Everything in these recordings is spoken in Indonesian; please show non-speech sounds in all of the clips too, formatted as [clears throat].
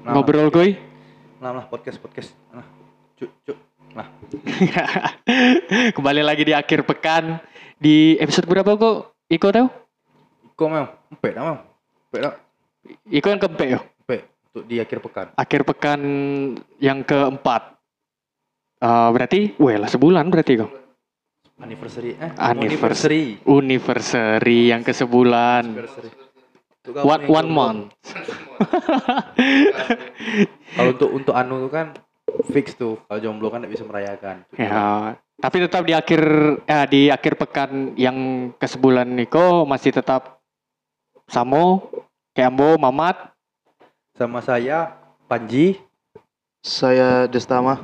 Nah, ngobrol kuy. Nah, lah podcast podcast. Nah, cuk cuk. Nah, [laughs] Kembali lagi di akhir pekan di episode berapa kok? Iko tahu? Iko dah memang. Empek dah. Iko yang keempat yo. Empek untuk di akhir pekan. Akhir pekan yang keempat. Eh, berarti, weh lah sebulan berarti kok. Anniversary eh Anniversary. Anniversary yang ke sebulan. Anniversary. One, one month. [laughs] Kalau untuk untuk anu kan fix tuh. Kalau jomblo kan tidak bisa merayakan. Ya, tapi tetap di akhir eh, di akhir pekan yang ke sebulan Niko masih tetap Samo, Keambo, Mamat, Sama saya Panji. Saya Destama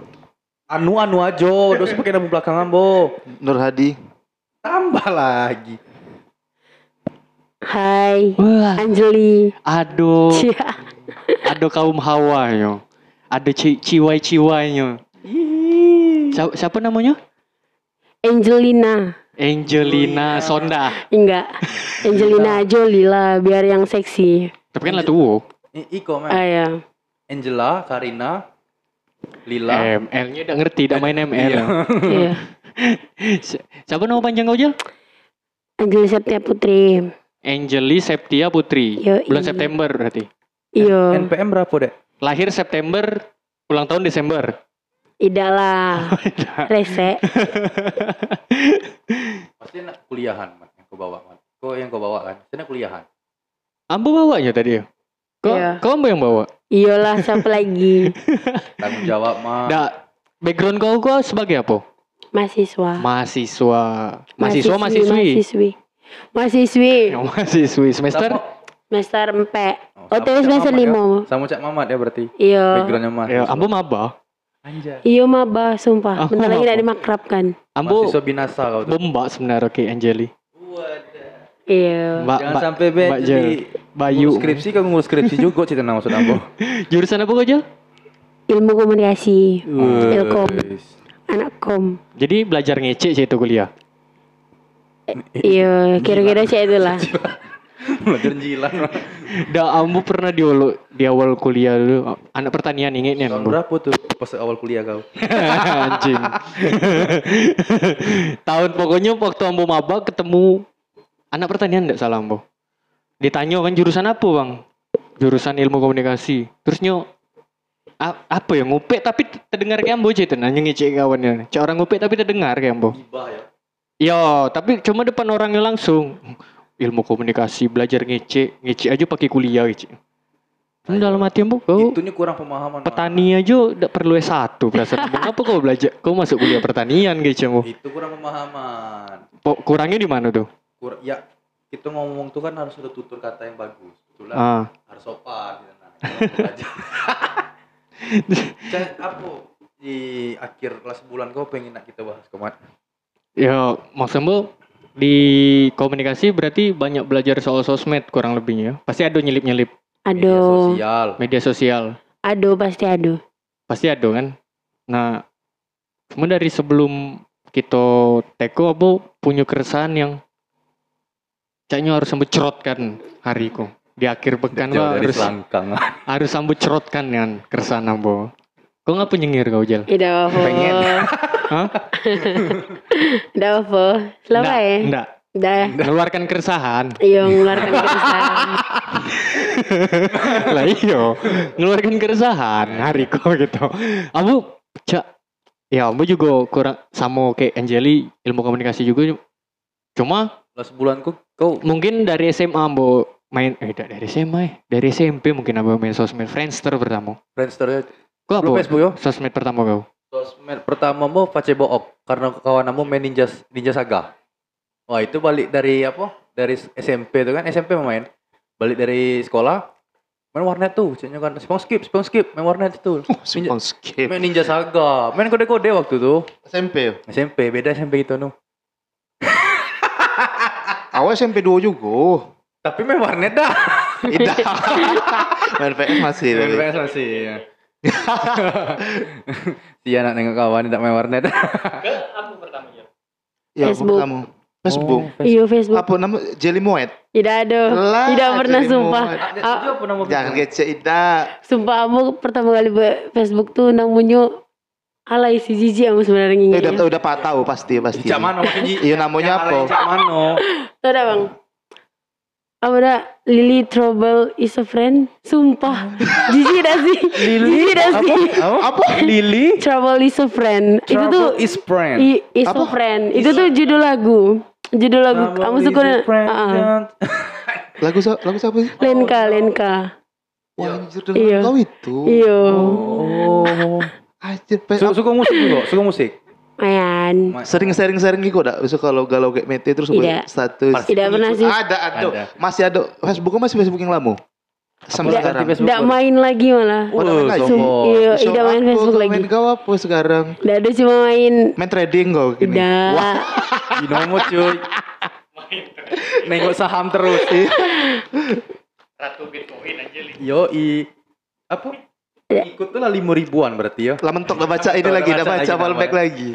Anu anu ajo, dosa pakai nama belakangan bo. Nur Hadi. Tambah lagi. Hai, Wah, Anjeli. aduh, Cia. aduh kaum hawa yo. Ada ci ciwai-ciwainya. Siapa, siapa namanya? Angelina. Angelina Sonda. Enggak. Angelina Jolie lah, biar yang seksi. Tapi kan lah tuh. Iko men. Ah ya. Angela, Karina, Lila. ML-nya udah ngerti, udah main ML. Iya. Iya. [laughs] Si- Siapa nama panjang kau Jel? Anjeli Septia Putri. Angeli Septia Putri. Yoi. Bulan September berarti. Iya. NPM berapa dek? Lahir September, ulang tahun Desember. Tidak lah. [laughs] Rese. [laughs] Pasti nak kuliahan man, yang kau bawa man. Kau yang kau bawa kan? Pasti nak kuliahan. Ambo bawanya tadi ya? Kok, Iya. kau Ambo yang bawa? Iyalah, siapa lagi? [laughs] Tanggung jawab mah. Nggak, background kau kau sebagai apa? Mahasiswa. Mahasiswa. Mahasiswa, mahasiswi. Mahasiswi. Mahasiswi. [laughs] Mahasiswi semester? Semester 4. Oh, Oh, terus semester ya? 5. Sama Cak Mamat ya berarti. Iya. Backgroundnya mah. Ya, Ambo maba. Anjay. Iya maba, sumpah. Bentar lagi tidak dimakrabkan. Ambo Mahasiswa binasa kau tuh. bomba sebenarnya oke Angeli. Iya. Mbak, Jangan Mbak, sampai be Mbak jadi. Bayu. skripsi kau ngurus skripsi juga cerita nama maksud Ambo. [laughs] Jurusan apa kau Jel? Ilmu komunikasi. Ilkom. Anak kom. Jadi belajar ngece sih itu kuliah. Iya, kira-kira sih itulah. Belajar jilan. Dah Ambo pernah di awal, di awal kuliah dulu anak pertanian ingetnya Tahun Ambo. berapa tuh pas awal kuliah kau? [laughs] Anjing. Tahun pokoknya waktu Ambo maba ketemu anak pertanian enggak salah Ambo. Ditanya kan jurusan apa bang? Jurusan ilmu komunikasi. Terus nyo "A- apa ya ngupek tapi terdengar kayak Ambo itu nanya ngecek kawannya. Cak orang ngupek tapi terdengar kayak Ambo. Gibah ya. Yo, tapi cuma depan orangnya langsung. Ilmu komunikasi, belajar ngecek, ngecek aja pakai kuliah ngecek. Ini dalam hati Ambo kau Itunya kurang pemahaman. Petani aja udah perlu S1 perasaan [laughs] Bang. Apa kau belajar? Kau masuk kuliah pertanian gitu Mo. Itu kurang pemahaman. Po- Kurangnya di mana tuh? Kur ya kita ngomong tuh kan harus ada tutur kata yang bagus. Itulah Ah, harus sopan gitu nah. Belajar. Cak, apa di akhir kelas bulan kau pengen nak kita bahas ke mana? Ya maksudnya di komunikasi berarti banyak belajar soal sosmed kurang lebihnya. Pasti ada nyelip-nyelip Media Aduh. sosial. media sosial. Aduh, pasti aduh. Pasti ada kan. Nah, cuma dari sebelum kita teko apa punya keresahan yang caknya harus sambut cerotkan hariku di akhir pekan dari harus selangkang. harus sambut cerotkan kan keresahan ambo. Kau ngapa nyengir kau Jel? Tidak apa. Pengen. Hah? Tidak apa. Selama ya. nggak. Dah. Mengeluarkan keresahan. Iya, mengeluarkan keresahan. [laughs] lah iyo, ngeluarkan keresahan hari kok gitu. Ambo cak ya ambo juga kurang sama kayak Angeli ilmu komunikasi juga cuma Kelas bulan kau kau mungkin dari SMA ambo main eh da- dari SMA eh dari SMP mungkin ambo main sosmed Friendster pertama. Friendster Kau apa? Facebook yo. Sosmed pertama kau? Sosmed pertama mau Facebook Op karena kawan kamu main Ninja Ninja Saga. Wah, itu balik dari apa? Dari SMP tuh kan, SMP main. Balik dari sekolah main warnet tuh, caknya kan spong skip, spong skip, main warnet itu. [laughs] Simpon skip. Main Ninja Saga, main kode-kode waktu tuh. SMP. SMP, beda SMP itu nu. [laughs] Awal SMP 2 juga. Tapi main warnet dah. [laughs] Tidak. Main PS masih. Main. PS masih. Ya. [laughs] si anak nengok kawan tidak main warnet. Ke apa pertama ya? Ya, Facebook. kamu. Facebook. Oh, Iya Facebook. Apa nama Jelly Moet? Tidak ada. Lah, Tidak pernah jadi sumpah. Ah, Jangan kece Ida. sumpah kamu pertama kali be- Facebook tuh namanya alay si Jiji kamu sebenarnya Eh, nginget. udah udah pak tahu pasti pasti. Cak maksudnya? Iya namanya apa? Cak mana? Tuh ada bang. Apa dah? Lily Trouble is a friend. Sumpah. [laughs] Jiji dah sih. Jiji dah sih. Apa? Lily? Trouble is a friend. itu tuh Trouble is friend. i- is a friend. Itu tuh judul lagu. Judul lagu. Kamu suka Trouble ah. [laughs] Lagu sa- lagu siapa sih? Lenka, Lenka. Wah, anjir Iya. dengan kau itu. Iyo. Oh. [laughs] Anjir, Suka, suka musik juga, suka musik. Mayan. sering sering sering gitu dak besok kalau galau kayak mete terus Tidak. buat status Tidak pernah sih. ada ada Ada. masih ada Facebooknya masih Facebook yang lama sampai Apa sekarang? Tidak main lagi malah. Oh, sombong. Iya, tidak main Facebook lagi. main kau apa sekarang Tidak ada cuma main. main trading kau gini Tidak. Binomo cuy. Nengok saham terus. Yo i apa? Ya. Ikut tuh lah lima ribuan berarti ya. lah mentok udah baca ini lagi udah baca fallback lagi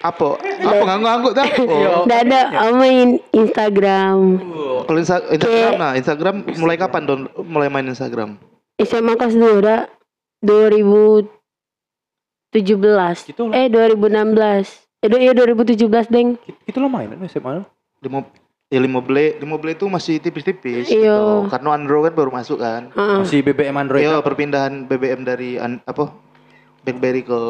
apa apa ngangguk-ngangguk tuh. Tidak [laughs] ada oh, main Instagram. kalau Insta- Instagram nah Instagram mulai kapan don mulai main Instagram SMA kelas 2 udah 2017. Itu Eh 2016. Eh iya 2017 deng. itu lo main kan SMA. lima ya lima beli lima beli itu masih tipis-tipis Iya. gitu. karena Android kan baru masuk kan Heeh. Masih BBM Android. Iya perpindahan BBM dari an- apa BlackBerry ke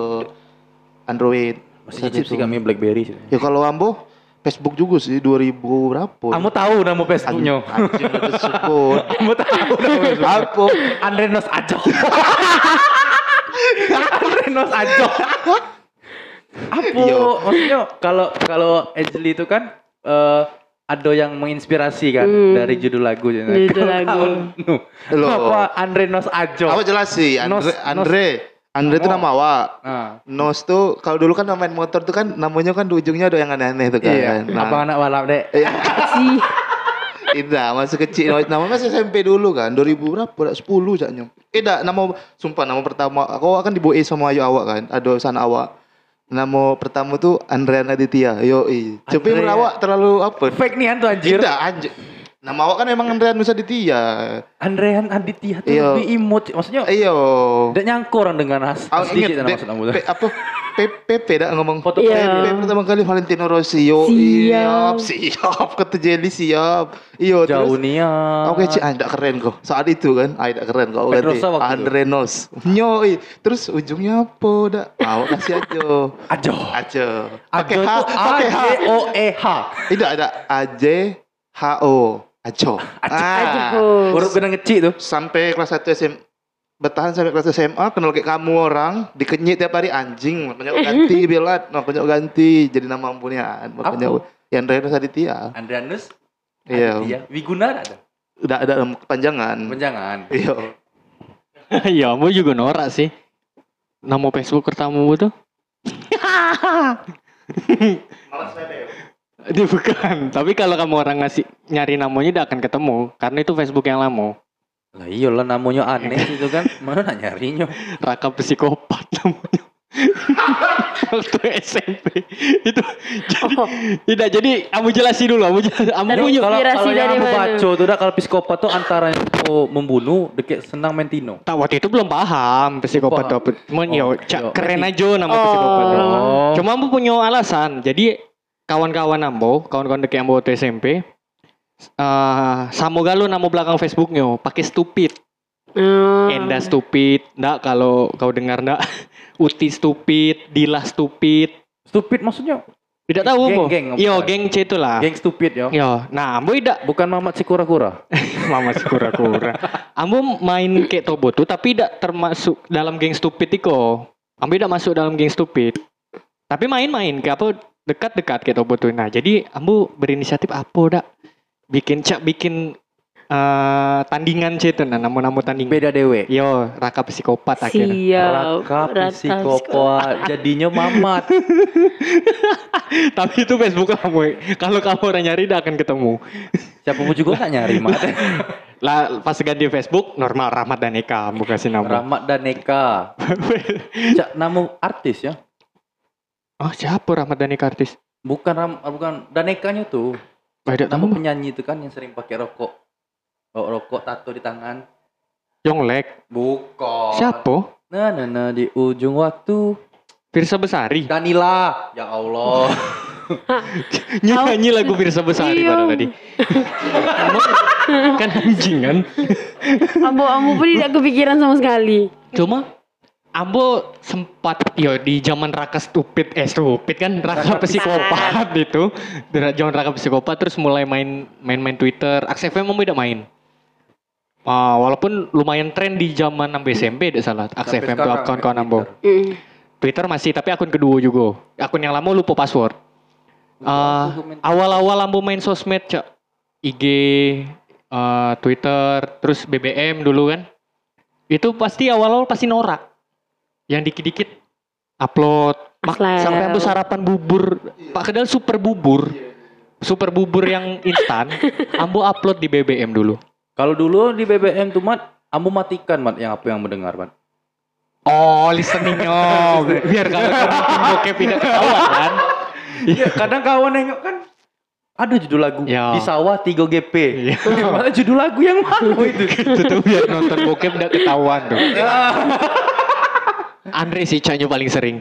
Android. Masih Saat itu. sih kami BlackBerry sih. Ya kalau Ambo Facebook juga sih 2000 berapa? Kamu tahu nama Facebooknya? Anjing itu sebut. [laughs] Kamu tahu nama Facebooknya? Apa? Andrenos Ajo. [laughs] Andrenos Ajo. Apa? Maksudnya kalau kalau Angeli itu kan eh ada yang menginspirasi kan Hmm. dari judul lagu. Judul lagu. Loh. Apa Andrenos Ajo? Apa jelas sih Nos- Andre Andre Andre itu nama awak. Nah, Nos tuh kalau dulu kan main motor tuh kan namanya kan di ujungnya ada yang aneh-aneh tuh kan. iya. Nah, Abang anak balap dek. Iya, Si Indah, masih kecil. Nama masih SMP dulu kan, 2000 berapa? Udah 10 jaknya. Eh, dah, nama, sumpah nama pertama, aku akan dibuai sama ayu awak kan, ada sana awak. Nama pertama tuh Andrean Aditya, yo Tapi Andrea. merawak terlalu apa? Fake nih anjir. Tidak, anjir. Nama awak kan emang Andrean Nusa Aditya. Andrean Aditya tuh Iya. lebih imut. Maksudnya Iyo. tidak nyangkut orang dengan as Aku sedikit inget, maksud kamu. Pe- apa? PP dah ngomong Foto Iya. PP pertama kali Valentino Rossi yo Siap. siap siap kata Jelly siap iyo Jauh terus nih ya. Oke, cik, ah, tidak keren kok. Saat itu kan, ah, tidak keren kok. Pedrosa waktu. Andrenos. Nyoi. Terus ujungnya apa, dak? Mau kasih aja. Ajo. Aja. Pakai Ajo H, itu A pakai J H. O E H. Tidak ada A J H O. Ajo. Ah. Ajo. Huruf kena ngecik tuh. Sampai kelas 1 SM bertahan sampai kelas SMA kenal kayak kamu orang dikenyit tiap hari anjing makanya [laughs] ganti belat makanya ganti jadi nama ampunian makanya yang Andreas Aditya Andreanus. Iya. Aditya. Wiguna ada. udah ada kepanjangan Penjangan. iya [laughs] ya, mau juga norak sih. Nama Facebook pertamamu tuh? [laughs] [laughs] Ini bukan. Tapi kalau kamu orang ngasih nyari namanya, tidak akan ketemu. Karena itu Facebook yang lama. Lah iyalah namanya aneh [laughs] itu kan. Mana nak nyarinya? Raka psikopat namanya. [laughs] Waktu SMP itu jadi Oh. tidak jadi kamu jelasin dulu kamu jelasin kamu punya Kalau kalau yang aku baca tuh dah kalau psikopat tuh antara yang mau membunuh deket senang main tino. tak waktu itu belum paham psikopat itu Cuman ya Oh, cak, iya. keren aja nama Oh. psikopat itu. Oh. Cuma ambo punya alasan. Jadi kawan-kawan ambo, kawan-kawan deket ambo waktu SMP, eh sama galo nama belakang Facebooknya pakai stupid. Oh. Enda stupid, ndak kalau kau dengar ndak? [laughs] Uti stupid, Dila stupid. Stupid maksudnya Tidak tahu Geng- apa? geng, apa? Yo, geng C itu lah. geng stupid ya. Yo, nah ambo tidak Bukan Mamat si kura-kura. [laughs] Mama si kura-kura. Ambo main kayak Tobo tuh tapi tidak termasuk dalam geng stupid iko. Ambo tidak masuk dalam geng stupid. Tapi main-main kayak apa dekat-dekat kayak Tobo tuh. Nah, jadi ambo berinisiatif apa dak bikin cak bikin eh, tandingan C itu nah nama-nama tandingan. Beda dewe. Yo, Raka psikopat akhirnya. Siap. Raka Raka psikopat jadinya Mamat. [laughs] tapi itu Facebook kamu. Kalau kamu orang nyari tidak akan ketemu. Siapa pun juga nggak nyari Mat. [laughs] Lah pas ganti Facebook normal Rahmat dan Eka ambo kasih nama. Rahmat dan Eka. [laughs] Cak nama artis ya. Oh, siapa Rahmat dan Eka artis? Bukan ram, ah, bukan Danekanya tuh. Nama tamu. penyanyi itu kan yang sering pakai rokok. Bawa rokok tato di tangan. Yonglek. Bukan. Siapa? Nah, nah, nah, di ujung waktu. Firsa Besari. Danila. Ya Allah. [laughs] Nyanyi lagu Firsa Besari pada tadi. [laughs] kan anjing kan. Ambo-ambo pun tidak kepikiran sama sekali. Cuma Ambo sempat yo di zaman Raka stupid eh stupid kan Raka psikopat [laughs] itu. Di zaman Raka psikopat terus mulai main main-main Twitter. Aks FM Ambo tidak main. Ah, walaupun lumayan tren di zaman sampai SMP tidak salah. Aks Sampai FM tuh kawan-kawan Ambo. Twitter. Mm. Twitter masih tapi akun kedua juga. Akun yang lama lupa password. Ah, awal-awal Ambo main sosmed cak IG, eh, Twitter, terus BBM dulu kan. Itu pasti awal-awal pasti norak. Yang dikit-dikit upload. Mak- sampai Ambo sarapan bubur. Pak Kedal super bubur. Super bubur yang instan. [laughs] Ambo upload di BBM dulu. Kalau dulu di BBM tuh mat, ambo matikan mat yang apa yang mendengar mat. Oh, listeningnya. [laughs] Biar kalau kamu bokep tidak ketahuan kan. Iya, [laughs] kadang kawan nengok kan ada judul lagu Ya. di sawah 3 GP. Iya. Mana judul lagu yang mana itu? itu tuh biar nonton bokep udah ketahuan tuh. Andre sih caknya paling sering.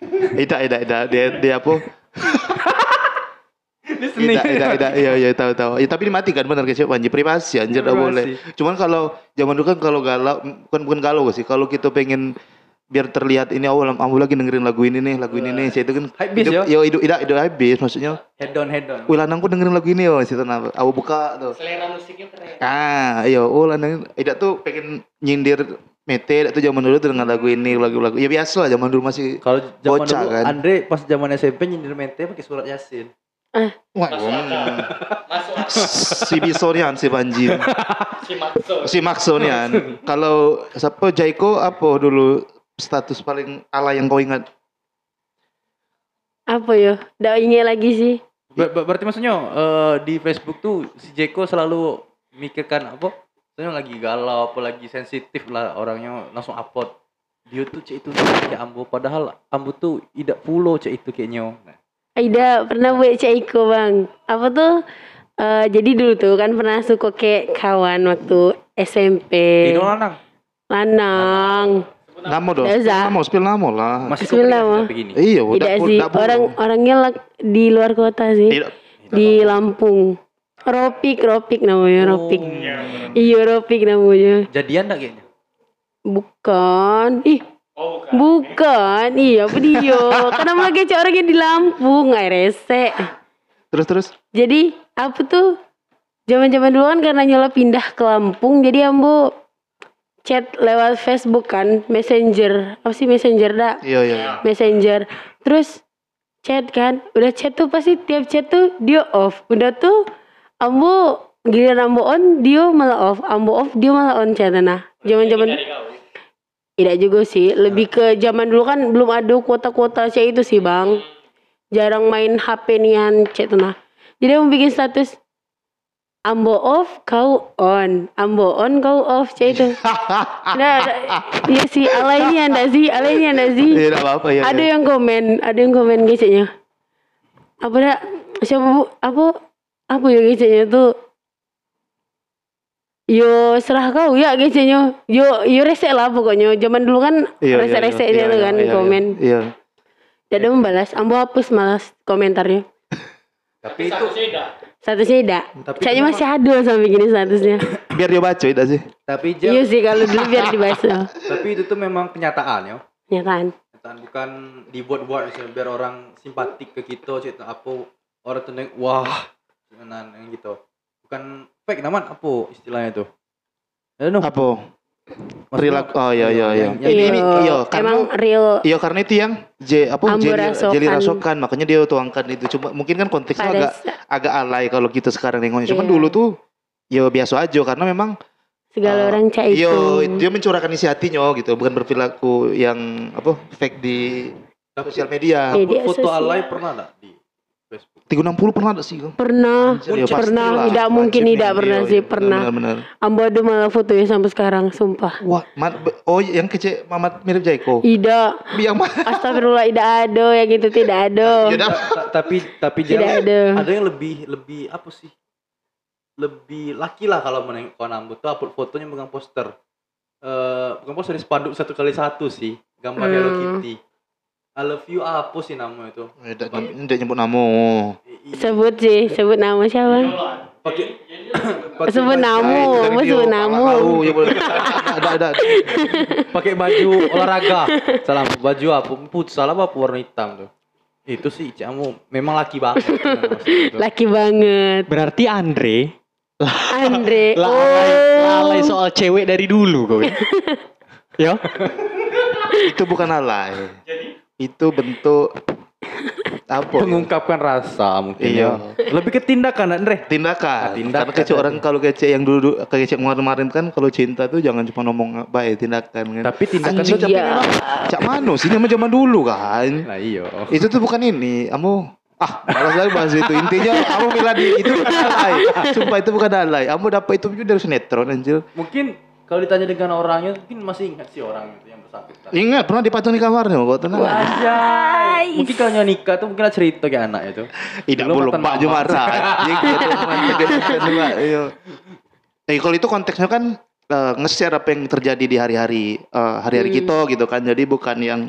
Tidak, tidak, tidak. Dia, dia apa? Tidak, tidak, tidak. Iya, iya, tahu, tahu. Ya, tapi dimatikan benar kecil anjir privasi anjir tidak boleh. Cuman kalau zaman dulu kan kalau galau, bukan bukan galau sih. Kalau kita pengen biar terlihat ini awal aku lagi dengerin lagu ini nih, lagu ini nih. Saya itu kan hidup, ya? yo hidup tidak hidup habis maksudnya. Head down, head down. Lanangku dengerin lagu ini yo situ nah. Aku buka tuh. Selera musiknya keren. Ah, iya, oh lanang tidak tuh pengen nyindir mete tuh zaman dulu dengan lagu ini, lagu-lagu. Ya biasa lah zaman dulu masih Kalau zaman Bocah, dulu kan? Andre pas zaman SMP nyindir mente pakai surat Yasin. Wah, si Bisonian si Panji. [laughs] Si Maxo. si Maxonian. Kalau siapa Jaiko apa dulu status paling ala yang kau ingat? Apa yo? Tidak ingat lagi sih. Ber- ber- berarti maksudnya eh, di Facebook tuh si Jeko selalu mikirkan apa? Maksudnya lagi galau, apa lagi sensitif lah orangnya langsung upload. Dia tuh cek itu kayak Ambo padahal Ambo tuh tidak pulo cek itu kayaknya. Nah, Aida pernah buat Cak Iko bang. Apa tuh? Eh, jadi dulu tuh kan pernah suka kayak kawan waktu SMP. Ini lanang Lanang. Nama dong. Usah. Nama, spill nama lah. masih sampai gini. Iya, udah Tidak sih. Orang orangnya lak- di luar kota sih. Tidak. Di Lampung. Ropik, Ropik namanya Ropik. Oh, Iya Ropik namanya. Jadian enggak kayaknya? Bukan. Ih. bukan. Iya, apa dia? [laughs] Karena lagi orang yang di Lampung, nggak rese. Terus terus. Jadi apa tuh? Zaman-zaman dulu kan karena nyola pindah ke Lampung, jadi ambo chat lewat Facebook kan, Messenger. Apa sih Messenger dak? Iya iya. Messenger. Terus chat kan, udah chat tuh pasti tiap chat tuh dia off. Udah tuh ambo giliran ambo on, dia malah off. Ambo off, dia malah on chat nah. Zaman-zaman tidak juga sih, lebih ke zaman dulu kan belum ada kuota-kuota chat itu sih bang. Jarang main HP nian tuh nah. Jadi mau bikin status Ambo off, kau on. Ambo on, kau off chat itu. [laughs] Nah, iya sih, alay ini anda sih, alay ini anda sih. Iya, apa-apa ya. ada ya. yang komen, ada yang komen geceknya. Apa dah? Siapa bu? Apa? Apa ya geceknya tuh? Yo serah kau ya geceknya. Yo yo resek lah pokoknya. Zaman dulu kan Iya, iya, resek-resek iya, itu iya, kan iya, iya. komen. Iya. Tidak ada membalas. Ambo hapus malas komentarnya. Tapi itu Statusnya tidak. Tapi Kayaknya itu masih ada sampai gini statusnya. Biar dia baca tidak sih? tapi iya sih kalau dulu biar dibaca. [laughs] tapi itu tuh memang kenyataan ya. Nyataan. Kenyataan bukan dibuat-buat misalnya biar orang simpatik ke kita cerita apa orang tuh neng- wah tenan yang gitu. Bukan fake naman apa istilahnya tuh. Ya no. Apa? Perilaku. Oh iya iya iya. Yang Ini Iya, ini iya karena emang real Iya karena itu yang J apa jeli, rasokan. jeli rasokan makanya dia tuangkan itu cuma mungkin kan konteksnya pada agak agak alay kalau kita sekarang nengoknya cuman Iya. dulu tuh ya biasa aja karena memang segala eh, orang cak itu. iya dia mencurahkan isi hatinya gitu bukan berperilaku yang apa fake di sosial media Media Foto sosial. alay pernah enggak di? 360 pernah ada sih? Pernah, Ya, pernah, pastilah. tidak mungkin tidak nih, pernah iya, sih, iya. pernah. Benar-benar. Ambo ada malah fotonya sampai sekarang, sumpah. Wah, man, oh yang kecil Mamat mirip Jaiko. Tidak, Yang mana? astagfirullah tidak ada yang itu tidak ada. [laughs] Tapi tapi dia Tidak ada. ada yang lebih lebih apa sih? Lebih laki lah kalau menengok kawan ambu tuh upload fotonya megang poster. Eh bukan poster di spanduk satu kali satu sih, gambar Hmm. Hello Kitty. I love you apa sih nama itu? Eh, Tidak nyebut nama. Sebut sih, sebut nama siapa? Pakai pakai Sebut nama, mau dia, sebut nama. Tahu, ya boleh. [laughs] Ada ada. pakai baju olahraga. Salah baju apa? Futsal apa warna hitam tuh. Itu sih kamu memang laki banget. Laki banget. Berarti Andre Andre. lalai, [laughs] lalai Oh. soal cewek dari dulu kau. [laughs] ya? Itu bukan alay. Itu bentuk apa? ya? Mengungkapkan rasa mungkin Iya. ya. Lebih ke tindakan Andre. tindakan. Ah, tindakan Karena kecil tadi. orang kalau kecil yang dulu kayak kecil kemarin kan kalau cinta tuh jangan cuma ngomong baik tindakan kan. Tapi tindakan Anjing, tuh tapi Iya. memang cak mano sih zaman zaman dulu kan. Nah iya. Itu tuh bukan ini. Kamu ah malas lagi bahas itu. Intinya kamu bilang di itu bukan alay. Sumpah itu bukan alay. Kamu dapat itu juga dari sinetron anjir. Mungkin kalau ditanya dengan orangnya mungkin masih ingat sih orang itu yang bersangkutan. Ingat pernah dipajang di kamarnya kok tenang. Ajay. Mungkin kalau nyonya nikah tuh mungkin ada cerita kayak anak itu. Tidak Pak mama. Jumarsa. Iya. Eh kalau itu konteksnya kan eh, nge-share apa yang terjadi di hari-hari eh, hari-hari Hmm. kita gitu kan. Jadi bukan yang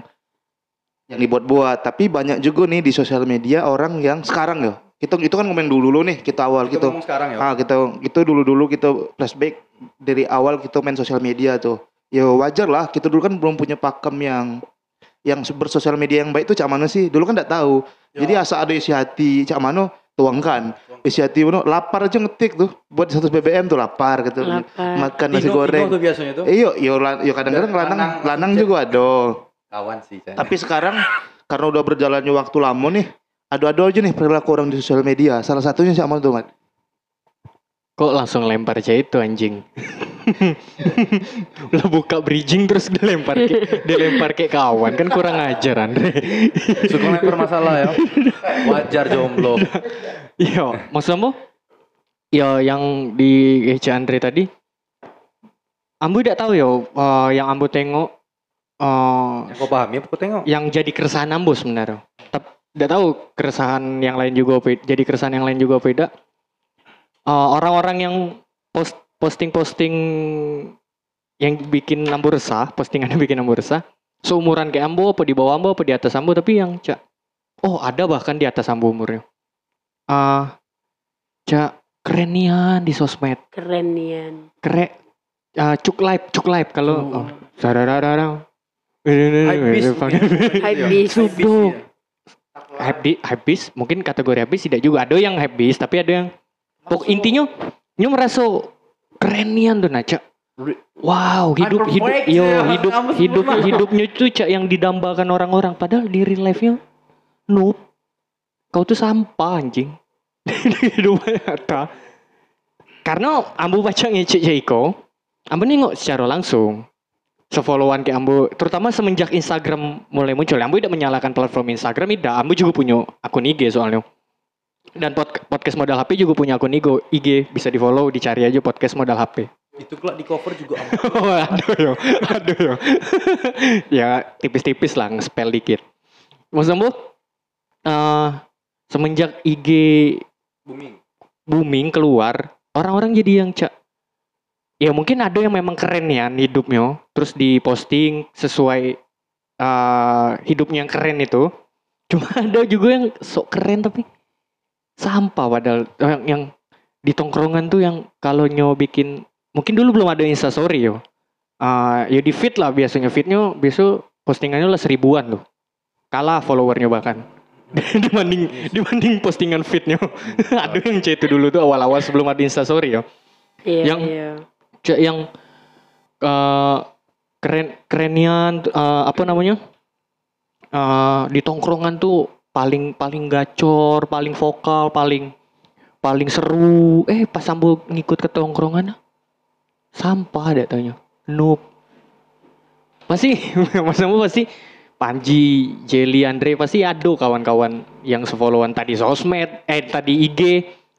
yang dibuat-buat, tapi banyak juga nih di sosial media orang yang sekarang ya. Kita itu kan ngomong dulu dulu nih kita awal Kita gitu. ngomong sekarang ya. Ah, kita itu dulu-dulu kita flashback dari awal kita main sosial media tuh. Ya wajar lah, kita dulu kan belum punya pakem yang yang bersosial media yang baik itu cak mana sih? Dulu kan enggak tahu. Ya. Jadi asal ada isi hati cak mana tuangkan. Isi hati mana lapar aja ngetik tuh. Buat 100 BBM tuh lapar gitu. Lapar. Makan nasi goreng. Tino tuh biasanya tuh. Iyo, iyo, iyo kadang-kadang lanang, Lanang, juga ada. Kawan sih. Chan. Tapi sekarang karena udah berjalannya waktu lama nih, ada-ada aja nih perilaku orang di sosial media. Salah satunya siapa tuh, Mat? Kok langsung lempar aja itu anjing? [laughs] Lo buka bridging terus dilempar ke, dilempar ke kawan kan kurang ajar Andre. Suka lempar masalah ya. Wajar jomblo. [laughs] Iya, maksudmu? Ya yang di Ece Andre tadi. Ambu tidak tahu ya eh, yang Ambu tengok eh, Yang kau pahami apa kau tengok? yang jadi keresahan Ambu sebenarnya. Tapi tidak tahu keresahan yang lain juga jadi keresahan yang lain juga apa tidak. Eh, orang-orang yang post posting-posting yang bikin Ambu resah, postingannya bikin Ambu resah. Seumuran kayak Ambu apa di bawah Ambu apa di atas Ambu tapi yang cak oh ada bahkan di atas Ambu umurnya. Ah, cak keren nian di sosmed. Keren nian. Keren ah, cuk live, cuk live kalau oh. Sararararang. Hypebeast mungkin. Hypebeast. Hypebeast, Di hypebeast mungkin kategori hypebeast tidak juga. Ada yang hypebeast tapi ada yang pok intinya nyo merasa keren nian tuh cak. Wow hidup hidup Unperfect, yo ya. hidup hidup hidupnya tuh cak yang didambakan orang-orang. Padahal di real life nya noob. Kau tuh sampah anjing. [laughs] Di hidup nyata. Karena ambu baca ngecek Jaiko ambu nengok secara langsung sefollowan ke ambu terutama semenjak Instagram mulai muncul ambu tidak menyalahkan platform Instagram tidak ambu juga punya akun IG soalnya dan pod- podcast modal HP juga punya akun IG, IG bisa di follow dicari aja podcast modal HP Itu kelak di cover juga. Oh, [laughs] aduh yo, aduh yo. [laughs] ya tipis-tipis lah nge-spell dikit. Maksud Bu, eh semenjak IG booming. booming keluar, orang-orang jadi yang cak ya mungkin ada yang memang keren ya hidupnya, terus diposting sesuai eh hidupnya yang keren itu. Cuma [laughs] ada juga yang sok keren tapi sampah padahal yang, yang di tongkrongan tuh yang kalau nyo bikin mungkin dulu belum ada instastory yo. Ah, ya di feed lah biasanya feednya biasa postingannya lah seribuan loh. Kalah followernya bahkan [laughs] dibanding dibanding postingan feednya. [laughs] ada yang cek itu dulu tuh awal-awal sebelum ada instastory yo. Iya, Yang- iya. Cek yang eh, keren kerenian eh, apa namanya? Eh, di tongkrongan tuh paling paling gacor, paling vokal, paling paling seru. Eh pas sambil ngikut ke tongkrongan sampah ada tanya. Noob. Pasti [laughs] Mas Ambo pasti Panji, Jelly, Andre pasti ada kawan-kawan yang sefollowan tadi sosmed, eh tadi IG,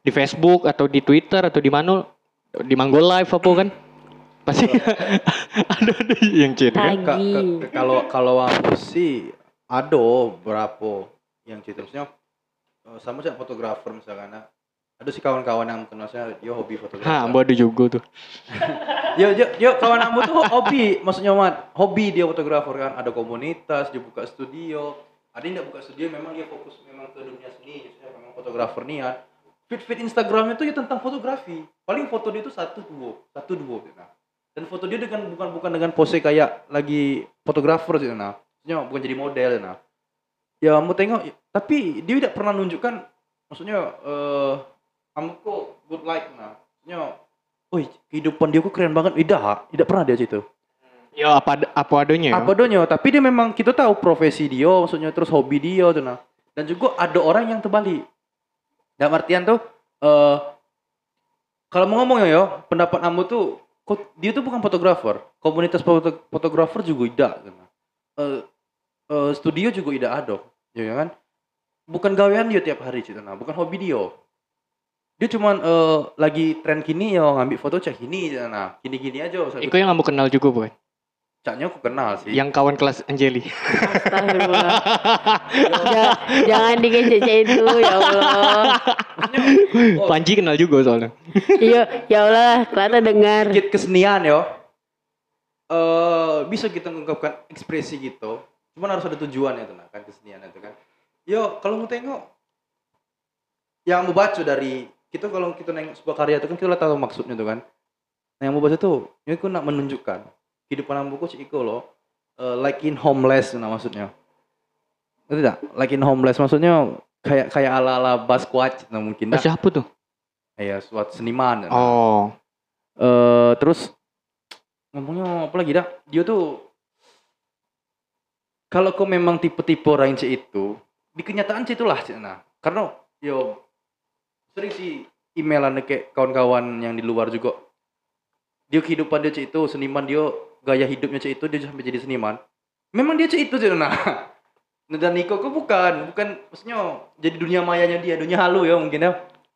di Facebook atau di Twitter atau di mana di Manggo Live apa kan? Pasti. [laughs] Ada ada yang chat kan? Kalau kalau aku sih ada berapa yang cerita. Maksudnya eh, sama sih fotografer misalkan. Nah. ada sih kawan-kawan yang kenal saya dia hobi fotografer. Ha, ambo ada juga tuh. [laughs] yo yo yo kawan aku tuh hobi. Maksudnya mat hobi dia fotografer kan. Ada komunitas dia buka studio. Ada yang nggak buka studio memang dia fokus memang ke dunia seni. Maksudnya memang fotografer nih kan feed feed Instagramnya tuh ya tentang fotografi paling foto dia tuh satu dua satu dua gitu nah dan foto dia dengan bukan bukan dengan pose kayak lagi fotografer gitu nah maksudnya bukan jadi model nah ya kamu tengok tapi dia tidak pernah nunjukkan maksudnya eh kamu kok good like nah maksudnya Wih, kehidupan dia kok keren banget. Tidak, tidak pernah dia situ. Ya apa apa adanya. ya. Apa donya? Tapi dia memang kita tahu profesi dia, maksudnya terus hobi dia tuh nah. Dan juga ada orang yang terbalik. Dalam artian tuh eh kalau mau ngomong yo, pendapat kamu tuh kok dia tuh bukan fotografer. Komunitas foto- fotografer juga tidak gitu. Eh eh, studio juga tidak ada, ya kan? Bukan gawean dia tiap hari gitu nah, bukan hobi dia. Dia cuman eh, lagi tren kini ya ngambil foto cek ini nah, gini-gini aja. Iku yang kamu kenal juga bukan? Caknya aku kenal sih. Yang kawan kelas Angeli. Astagfirullah. Ja- [laughs] jangan dikecek itu ya Allah. Oh. Panji kenal juga soalnya. Iya, ya Allah, Clara dengar. sedikit kesenian yo. Eh bisa kita mengungkapkan ekspresi gitu. Cuman harus ada tujuan itu nah kan kesenian itu kan. Yo kalau mau tengok yang mau baca dari kita kalau kita nengok sebuah karya itu kan kita udah tahu maksudnya tuh kan. Nah yang mau baca tuh, ini aku nak menunjukkan kehidupan yang buku cik iko loh. eh, like in homeless nah maksudnya. Ngerti tidak? Like in homeless maksudnya kayak kayak ala ala Basquiat nah mungkin dah. siapa tuh? Ya suatu seniman. nah. Oh. eh terus ngomongnya apa lagi dah dia tuh kalau kau memang tipe-tipe orang cek itu di kenyataan cek itulah nah karena yo sering sih emailan kayak kawan-kawan yang di luar juga dia kehidupan dia itu seniman dia gaya hidupnya cek itu dia sampai jadi seniman memang dia cek itu cek nah [laughs] dan Niko kok bukan bukan maksudnya jadi dunia mayanya dia dunia halu ya mungkin ya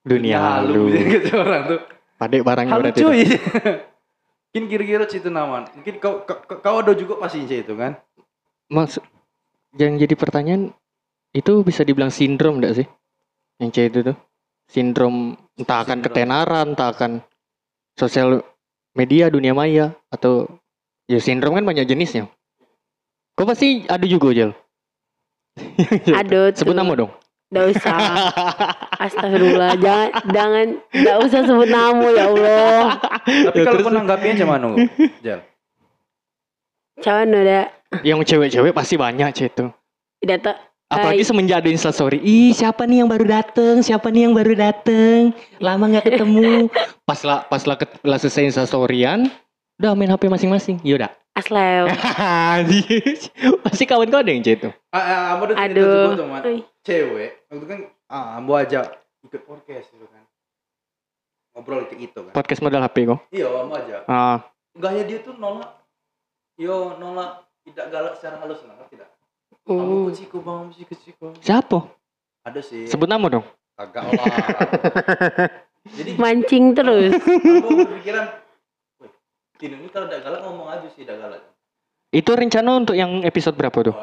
Dunia halu. [laughs] gitu orang tuh Padek barangnya Halo berarti. cuy. [laughs] Mungkin kira-kira situ nama. Mungkin kau, kau, kau ada juga pasti itu kan? Maksud yang jadi pertanyaan itu bisa dibilang sindrom enggak sih? Yang C itu tuh. Sindrom entah akan Sindrom. ketenaran, entah akan sosial media dunia maya atau ya sindrom kan banyak jenisnya. Kau pasti ada juga, Jel. [laughs] Aduh tuh. Sebut nama dong. Nggak usah. Astagfirullah. Jangan, jangan, nggak usah sebut nama ya Allah. Tapi Ya, kalau terus- kau nanggapinya macam mana? Jal. Cawan udah. yang cewek-cewek pasti banyak, C itu. Tidak tak. Apalagi Hai. semenjak ada instastory. Ih, siapa nih yang baru dateng? Siapa nih yang baru dateng? Lama nggak ketemu. [laughs] pas lah pas lah, lah selesai instastoryan, udah main HP masing-masing. Yaudah. Aslew. [laughs] pasti kawan kau ada yang C itu. Ah, ah, ambo Aduh. tuh. Ui. Cewek. Waktu kan, ah, ambo ajak ikut podcast gitu kan. Ngobrol kayak itu kan. Podcast modal HP kok. Iya, ambo ajak. Ah, Gaya dia tuh nolak. Yo, nolak tidak galak secara halus lah, tidak? Ambo Hmm. keciko bang, ambo keciko. siapa? Ada sih. Sebut nama dong. Agak lah. [laughs] Jadi Mancing terus. aku berpikiran, "Wih, Tino ini kalau tidak galak ngomong aja sih tidak galak. Itu rencana untuk yang episode berapa tuh?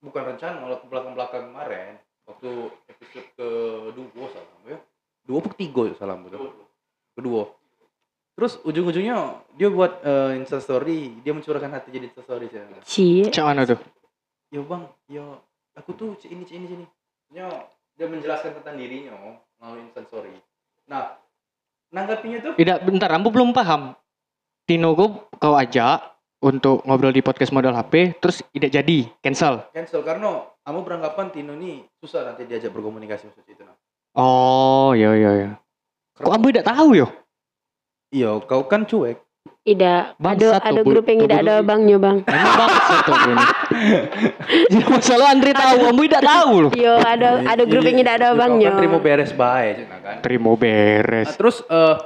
Bukan rencana malah ke belakang-belakang kemarin waktu episode kedua salah ya. Dua atau tiga ya salah betul. Kedua. Terus ujung-ujungnya dia buat eh, Insta story, dia mencurahkan hati jadi Insta story saya. Cie. Cak mana tuh? Ya bang, ya aku tuh cik ini cik ini sini. Ya, dia menjelaskan tentang dirinya melalui Insta story. Nah, nanggapinya tuh Tidak, bentar, Ambo belum paham. Tino kau, kau ajak untuk ngobrol di podcast modal HP, terus tidak jadi, cancel. cancel karena kamu beranggapan Tino ini susah nanti diajak berkomunikasi maksud itu nah. Oh, iya iya iya. Kok Ambo tidak tahu yo? Iya, kau kan cuek. Tidak. Ada ada grup yang tidak ada dulu. bangnya bang. Bangsat tuh Bro. Jadi masalah Andre tahu, Ambo tidak tahu loh. Yo ada ada grup yang tidak ada Iya, kau bangnya. Kan terima beres baik kan. Terima beres. Nah, terus eh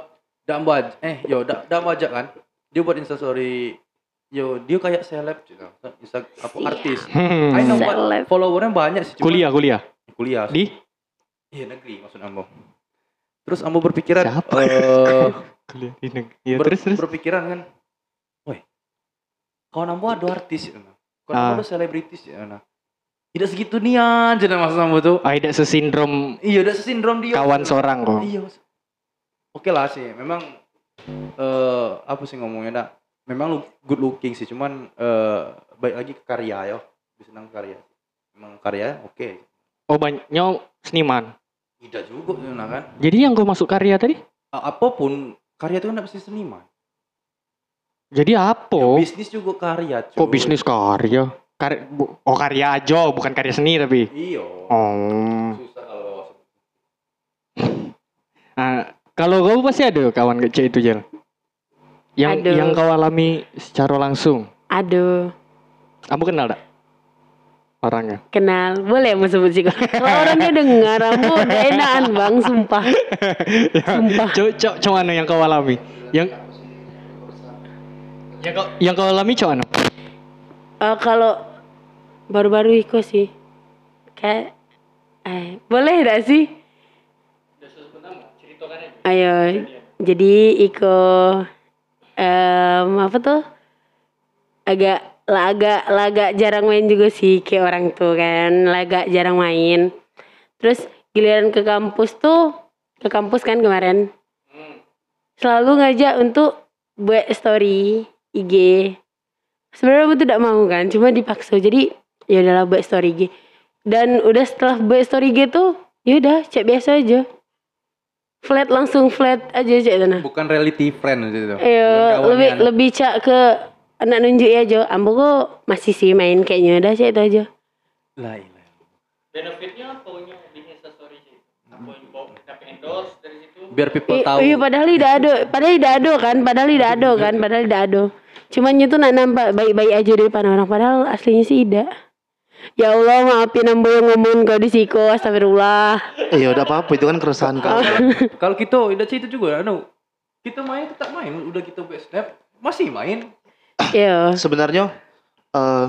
dak mbak eh yo dak dak mbak ajak kan. Dia buat instastory yo dia kayak seleb gitu. Bisa apa Siap. artis. Hmm. I know what followernya banyak sih. Kuliah, kuliah. Kuliah. Di? Iya negeri maksud Ambo. Terus Ambo berpikiran Siapa? eh, [laughs] Kuliah di negeri. Ya, ber- terus, terus. berpikiran kan, woi, kawan Ambo ada artis ya, nah. kawan Ah. Ambo ada selebritis ya, nah. Tidak segitu nian, jadi maksud Ambo tuh. Ah, tidak sesindrom Iya, udah sindrom dia. kawan seorang kok. Iya. Oke lah sih, memang eh apa sih ngomongnya dak? Memang lu good looking sih, cuman eh baik lagi ke karya yo. Bisa senang karya. Memang karya oke. Oh, banyaknya seniman. Tidak juga nah kan. Jadi yang kau masuk karya tadi? A- apa pun karya itu kan pasti seniman. Jadi apa? Ya, bisnis juga karya. Kok cuy. bisnis karya? Bu- oh karya aja, bukan karya seni tapi. Iya. Oh. Susah kalau Nah, kalau kau pasti ada kawan kecil itu Jel. Yang Ada. yang kau alami secara langsung. Aduh, Kamu kenal tak? Orangnya. kenal. Boleh mau sebut sih Kalau orangnya dengar, kamu udah enakan bang, sumpah. [laughs] Sumpah. Cok, cok, cok mana yang kau alami? Yang yang kau yang kau alami cok mana? Eh, kalau baru-baru itu sih, kayak, eh, boleh gak sih? Ayo, jadi Iko, em, apa tuh? Agak, lah agak jarang main juga sih kayak orang tuh kan, lah agak jarang main. Terus giliran ke kampus tuh, ke kampus kan kemarin, selalu ngajak untuk buat story IG. Sebenarnya aku tidak mau kan, cuma dipaksa. Jadi ya udahlah buat story IG. Dan udah setelah buat story IG tuh, ya udah cek biasa aja. Flat langsung flat aja cek sana. bukan reality friend gitu. Bukan lebih lebih cak ke anak nunjuk aja. Ambo kok masih sih main kayaknya udah cek itu aja. Lah, iya. Benefitnya apa di story sih? dapat endorse dari situ? Biar people I- tahu. Iya padahal tidak ada, padahal tidak ada kan, padahal tidak ada kan, padahal tidak ada. Cuman itu nak nampak baik-baik aja di depan orang, padahal aslinya sih tidak. Ya Allah maafin ambo yang ngomong kau di siko, astagfirullah. Eh, ya udah apa-apa itu kan keresahan kau. [laughs] Kalau kita udah cerita juga, anu, kita main tetap main. Udah kita buat snap, masih main. Iya. Sebenarnya eh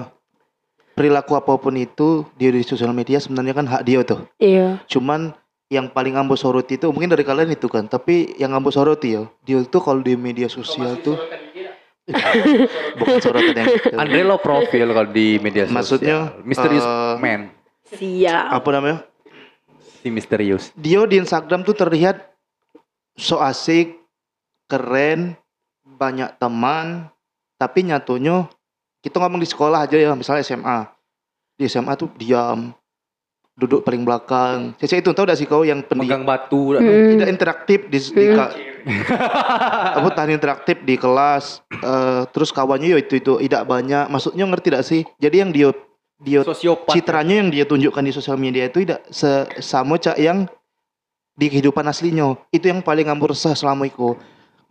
perilaku apa pun itu dia di sosial media sebenarnya kan hak dia tuh. Iya. Cuman yang paling ambo soroti itu mungkin dari kalian itu kan, tapi yang ambo soroti ya, dia tuh kalau di media sosial tuh bukan sorotan yang itu. Andre lo profil kalau di media sosial. Maksudnya, misterius eh, man, Siap. Apa namanya? si misterius. Dia di Instagram tuh terlihat so asik, keren, banyak teman, tapi nyatunya kita ngomong di sekolah aja ya, misalnya SMA. Di SMA tuh diam, duduk paling belakang. Saya itu tahu gak sih kau yang pendiam Megang batu. Hmm. tidak interaktif di, di ka- [laughs] apa tahan interaktif di kelas eh, terus kawannya ya itu itu tidak banyak. Maksudnya ngerti tidak sih? Jadi yang dia dia Sosiopat. citranya yang dia tunjukkan di sosial media itu tidak sama cak yang di kehidupan aslinya. Itu yang paling ngambur resah selama itu.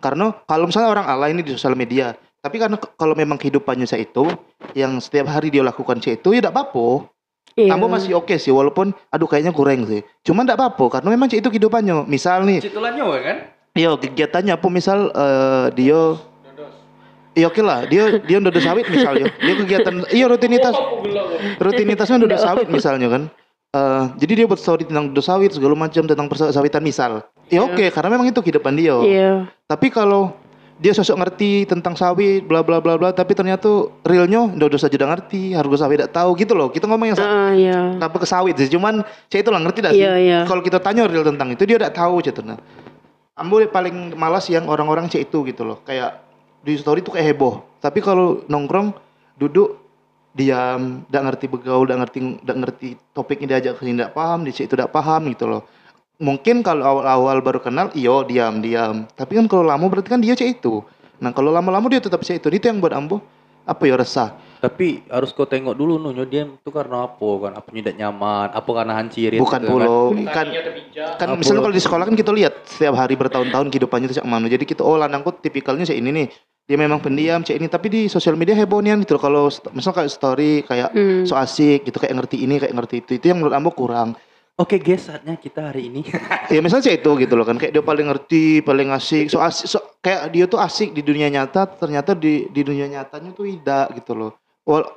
Karena kalau misalnya orang ala ini di sosial media tapi karena kalau memang kehidupannya saya itu yang setiap hari dia lakukan saya itu ya tidak apa-apa. Iya. kamu masih oke sih walaupun aduh kayaknya kurang sih. Cuman tidak apa-apa karena memang itu kehidupannya. Misal nih Citulannya kan? Iya kegiatannya apa? Misal eh, dia Iya oke lah. Dia dia udah sawit misalnya dia kegiatan iya rutinitas. Rutinitasnya udah sawit misalnya kan. Eh, jadi dia buat story tentang udah sawit segala macam tentang persawitan misal. Ya oke karena memang itu kehidupan dia. Iya. tapi kalau dia sosok ngerti tentang sawit bla bla bla bla tapi ternyata realnya udah udah saja udah ngerti harga sawit tidak tahu gitu loh. Kita ngomong yang Ah, iya. apa ke sawit sih? Cuman saya itu lah ngerti dah sih. Iya, iya. kalau kita tanya real tentang itu dia udah tahu nah ambo paling malas yang orang-orang cek itu gitu loh. Kayak di story tuh kayak heboh. Tapi kalau nongkrong duduk diam tidak ngerti begaul tidak ngerti tidak ngerti topiknya diajak ke sini tidak paham di itu tidak paham gitu loh. Mungkin kalau awal-awal baru kenal iyo diam diam. Tapi kan kalau lama berarti kan dia cek itu. Nah kalau lama-lama dia tetap cek itu. Itu yang buat ambo apa ya resah Tapi harus kau tengok dulu nunyo dia itu karena apa kan? Apa tidak nyaman? Apa karena hancirin? bukan gitu kan? pulau kan kan Apa? misalnya kalau di sekolah kan kita lihat setiap hari bertahun-tahun kehidupannya itu cak mana jadi kita oh lanangku tipikalnya cak ini nih dia memang pendiam cak ini tapi di sosial media hebohnya gitu loh kalau st- misal kayak story kayak Hmm. so asik gitu kayak ngerti ini kayak ngerti itu itu yang menurut ambo kurang Oke guys, saatnya kita hari ini. [laughs] ya misalnya itu gitu loh kan kayak dia paling ngerti paling asik so asik so, kayak dia tuh asik di dunia nyata ternyata di di dunia nyatanya tuh tidak gitu loh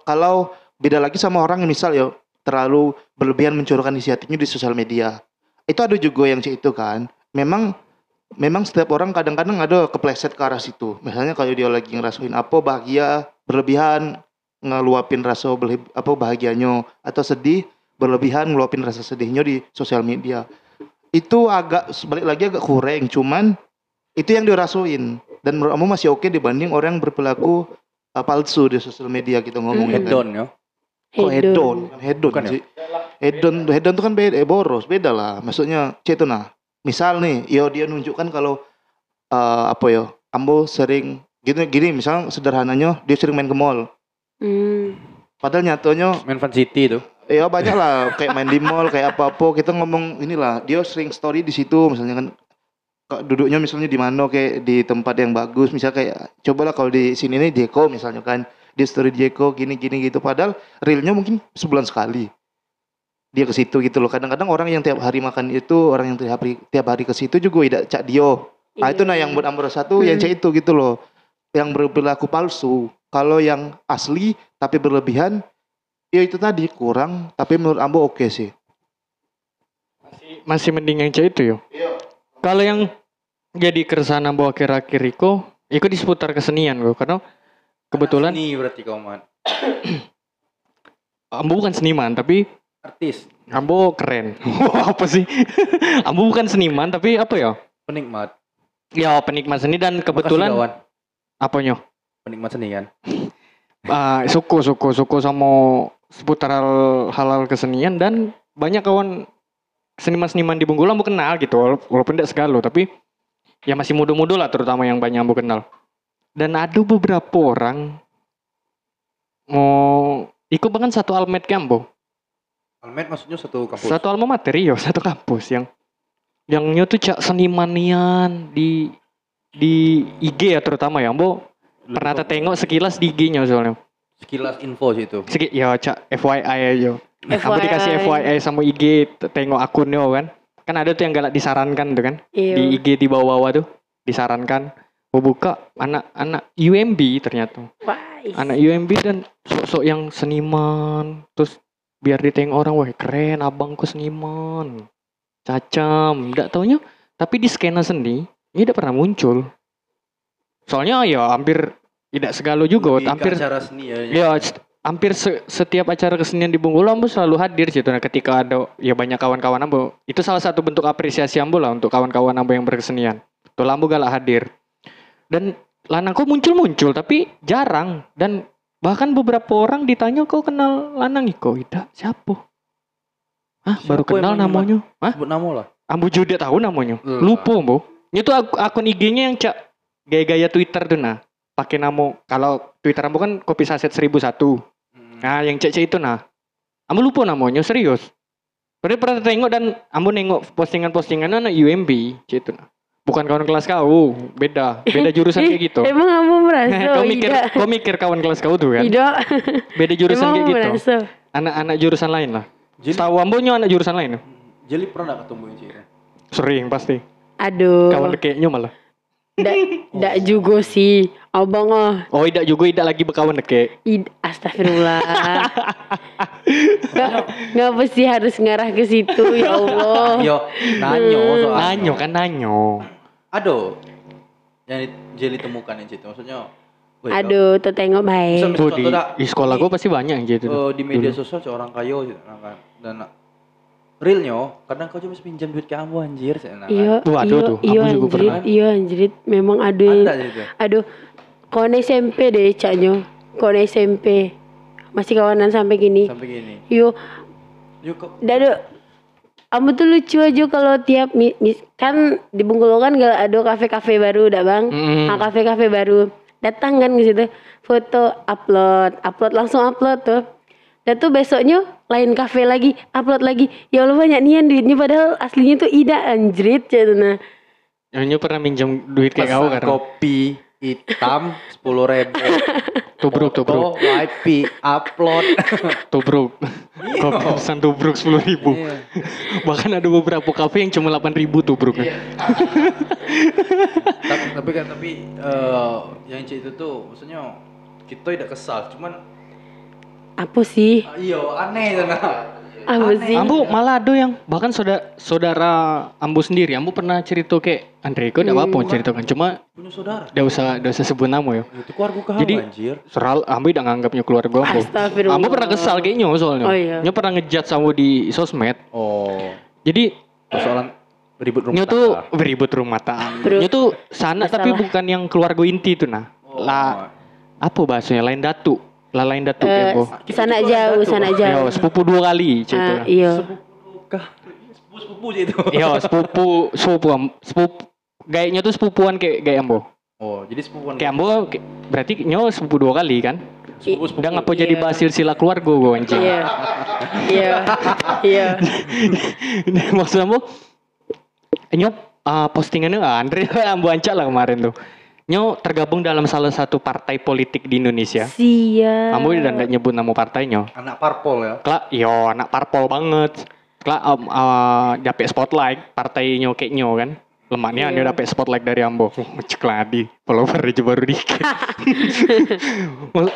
kalau beda lagi sama orang yang misal ya terlalu berlebihan mencurahkan isi hatinya di sosial media. Itu ada juga yang itu kan. Memang memang setiap orang kadang-kadang ada kepleset ke arah situ. Misalnya kalau dia lagi ngerasain apa bahagia berlebihan ngeluapin rasa apa bahagianya atau sedih berlebihan ngeluapin rasa sedihnya di sosial media. Itu agak balik lagi agak kurang cuman itu yang dirasuin dan menurut kamu masih oke dibanding orang yang berperilaku uh, palsu di sosial media gitu ngomongnya kan. Hedon ya. Kok hedon? Hedon. Hedon Bukan ya? sih. Hedon, hedon tuh kan beda, eh, boros, beda lah. Maksudnya, cek itu nah. Misal nih, yo dia nunjukkan kalau uh, apa yo, ambo sering gini gini, misal sederhananya dia sering main ke mall. Hmm. Padahal nyatanya Main Fan City itu. ya banyak lah kayak main di mall kayak apa-apa kita ngomong inilah dia sering story di situ misalnya kan duduknya misalnya di mana kayak di tempat yang bagus. Misalnya kayak cobalah kalau di sini nih di Eko misalnya kan. Dia story di Eko gini gini gitu. Padahal realnya mungkin sebulan sekali. Dia ke situ gitu loh. Kadang-kadang orang yang tiap hari makan itu orang yang tiap hari tiap hari ke situ juga tidak cak dio. Nah itu nah yang buat Ambro satu yang Hmm. cak itu gitu loh. Yang berperilaku palsu. Kalau yang asli tapi berlebihan ya itu tadi kurang. Tapi menurut Ambo oke sih. Masih mending yang cewek itu yo. Kalau yang jadi keresahan ambo akhir-akhir itu, itu di seputar kesenian gue karena kebetulan Ini berarti kau man. [clears throat] ambo bukan seniman tapi Artis, ambo keren. [laughs] apa sih? [laughs] ambo bukan seniman tapi apa ya? penikmat. Ya penikmat seni dan kebetulan Makasih, apanya? penikmat seni kan. [laughs] Ah, suku suku suku sama seputar hal halal kesenian dan banyak kawan seniman-seniman di Bengkulu ambo kenal gitu wala- walaupun tidak segalo tapi ya masih muda-muda lah terutama yang banyak ambo kenal dan ada beberapa orang mau ikut bahkan satu almet kambo Almet maksudnya satu kampus. satu alma mater yo satu kampus yang yang nyo tuh cak senimanian di di IG ya terutama ya ambo Lebih pernah tengok sekilas di IG-nya soalnya sekilas info sih itu. Sedikit ya cak FYI aja. Kamu FYI. dikasih FYI sama IG tengok akunnya kan. Kan ada tuh yang galak disarankan tuh kan. Iya. Di IG di bawah-bawah tuh disarankan. Oh buka anak-anak UMB ternyata. Wah, is- Anak UMB dan sok-sok yang seniman. Terus biar ditengok orang wah keren abangku seniman. Cacam. Nggak taunya tapi di skena seni ini tidak pernah muncul. Soalnya ya hampir tidak segalo juga, hampir acara seni ya. Ya, hampir se- setiap acara kesenian di Bengkulu Ambo selalu hadir situ. Nah, ketika ada ya banyak kawan-kawan Ambo, itu salah satu bentuk apresiasi Ambo lah untuk kawan-kawan Ambo yang berkesenian. Tuh Ambo galak hadir. Dan lanang kok muncul-muncul tapi jarang dan bahkan beberapa orang ditanya kau kenal lanang Iko? Tidak, siapa? Hah, baru kenal namanya. Hah? Sebut nama lah. Ambo juga tahu namanya. Lah. Lupa Ambo. Itu ak- akun IG-nya yang cak gaya-gaya Twitter tuh nah. Pakai nama kalau Twitter Ambo kan kopi saset 1001. Hmm. Nah, yang cek-cek itu nah. Ambo lupa namanya, serius. Pernah pernah tengok dan ambo nengok postingan-postingan anak UMB, cek itu nah. Bukan kawan kelas kau, beda, beda jurusan kayak gitu. [laughs] Emang kamu merasa? [laughs] kau mikir, Tidak. kau mikir kawan kelas kau tuh kan? Tidak. Beda jurusan kayak kamu gitu. Anak-anak jurusan lain lah. Jadi, Tahu ambo nyo anak jurusan lain. jadi pernah gak ketemu cewek? Sering pasti. Aduh. Kawan dekeknya malah. Ndak ndak juga sih. Abang ah. Oh, tidak juga tidak lagi berkawan deke. Id, astagfirullah. Nggak, ngapa sih harus ngarah ke situ ya Allah. Yo, nanyo soalnya. Nanyo kan nanyo. Aduh. Yang jadi temukan yang situ maksudnya. wih, Aduh, tuh tengok baik. Tuh di, contoh dah, di sekolah gue pasti banyak yang gitu. eh, di media Dulu. sosial seorang kayo gitu, kan. Dan realnya kadang kau cuma pinjam duit ke ambo anjir sih. Iya, iya, iya pernah. iya anjrit. Memang gitu. aduh, kawan SMP deh caknya. Kawan SMP. Masih kawanan sampai gini. Sampai gini. Yo, Yuk kok Dado, kamu tuh lucu aja kalau tiap kan di Bengkulu kan gak ada kafe-kafe baru dah bang. Mm-mm. Nah, kafe-kafe baru datang kan ke situ, foto upload, upload langsung upload tuh. Dan tuh besoknya lain kafe lagi, upload lagi. Ya Allah banyak nian duitnya padahal aslinya tuh Ida anjrit nah. Nyonya pernah minjam duit kayak kau kan? kopi hitam sepuluh ribu. [laughs] Tubruk, tubruk, YP, upload. [laughs] tubruk. Kopi pesan tubruk sepuluh ribu. Iya. Bahkan ada beberapa kafe yang cuma delapan ribu tubruk. [laughs] tapi, tapi kan tapi eh, yang itu tuh maksudnya kita tidak kesal, cuman Apa sih? ah, iya aneh sana. Apa sih? Ambo malah ada yang bahkan saudara saudara Ambo sendiri, Ambo pernah cerita ke Andre, kok tidak apa-apa ceritakan, cuma Punya saudara. tidak usah tidak usah sebut nama ya. Itu keluarga kamu Jadi- anjir. Seral, Ambo tidak nganggapnya keluarga Ambo. Astagfirullah. Ambo pernah kesal kayaknya soalnya. Oh, iya. Nyo pernah ngejat sama di sosmed. Oh, Jadi persoalan ribut rumah Nyo tuh tangga. beribut rumah tangga. Nyo tuh sana tapi bukan yang keluarga inti tuh nah. Oh, Lah apa bahasanya lain datu. Lah lain datu Eh, kayak Ambo. sana jauh, sana ada tuh. Yo, jauh. sepupu dua kali cerita. Ah, iya. sepupu kah? Sepupu itu. Iya, sepupu sepupu sepupu gayanya tuh sepupuan kayak kayak Ambo. Oh, jadi sepupuan. Kayak Ambo berarti nyo sepupu dua kali kan? sepupu sepupu. Udah ngapa jadi Iya. bahas silsilah keluarga gue anjing. Iya. Iya. Iya. [laughs] Maksud Ambo nyo ah, postingannya Andre [laughs] Ambo ancak lah kemarin tuh. Nyo tergabung dalam salah satu partai politik di Indonesia. Siap. Ambo udah nggak nyebut nama partainya. anak parpol ya. Kelak, yo anak parpol banget. Kelak um, uh, dapet spotlight partai nyo kayak nyo kan. Lemaknya Iya. nyo dapet spotlight dari Ambo. [laughs] Cek ladi, follower aja baru dikit. [laughs]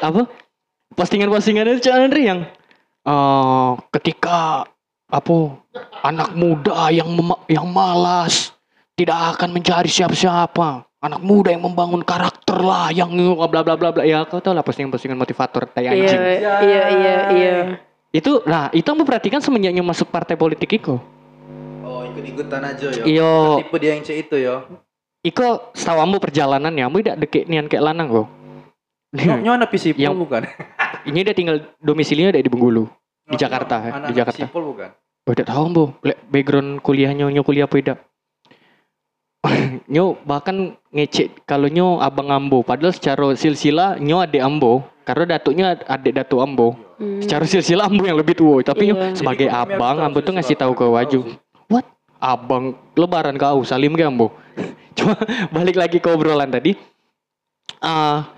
Apa? Postingan-postingan itu Cak Andri yang eh ketika apa anak muda yang mema- yang malas tidak akan mencari siapa-siapa. Anak muda yang membangun karakter lah yang bla bla bla bla ya kau tau lah postingan-postingan motivator tai Iya, anjing. iya, iya, iya. Itu nah itu aku perhatikan semenjaknya masuk partai politik Iko. Oh, ikut-ikutan aja ya. Iyo, Tipe dia yang cek itu ya. Iko setahu ambu perjalanan ya, ambu tidak deket nian kayak lanang kok. Nyo, nyo anak pisipol Yang- bukan? [laughs] Ini dia tinggal domisilinya ada di Bengkulu. Di Jakarta, anak di Jakarta. Pisipol bukan? Oh, tidak tahu. Le- Background kuliahnya nyo kuliah apa tidak? Nyo bahkan ngecek kalau nyo abang ambo. Padahal secara silsilah nyo adik ambo. Karena datuknya adik datuk ambo. Hmm. secara silsilah ambo yang lebih tua. Tapi nyo Iya. sebagai Jadi abang ambo tuh ngasih tahu ke waju. What? Abang lebaran kau salim ke ambo? [laughs] Cuma balik lagi ke obrolan tadi. Ah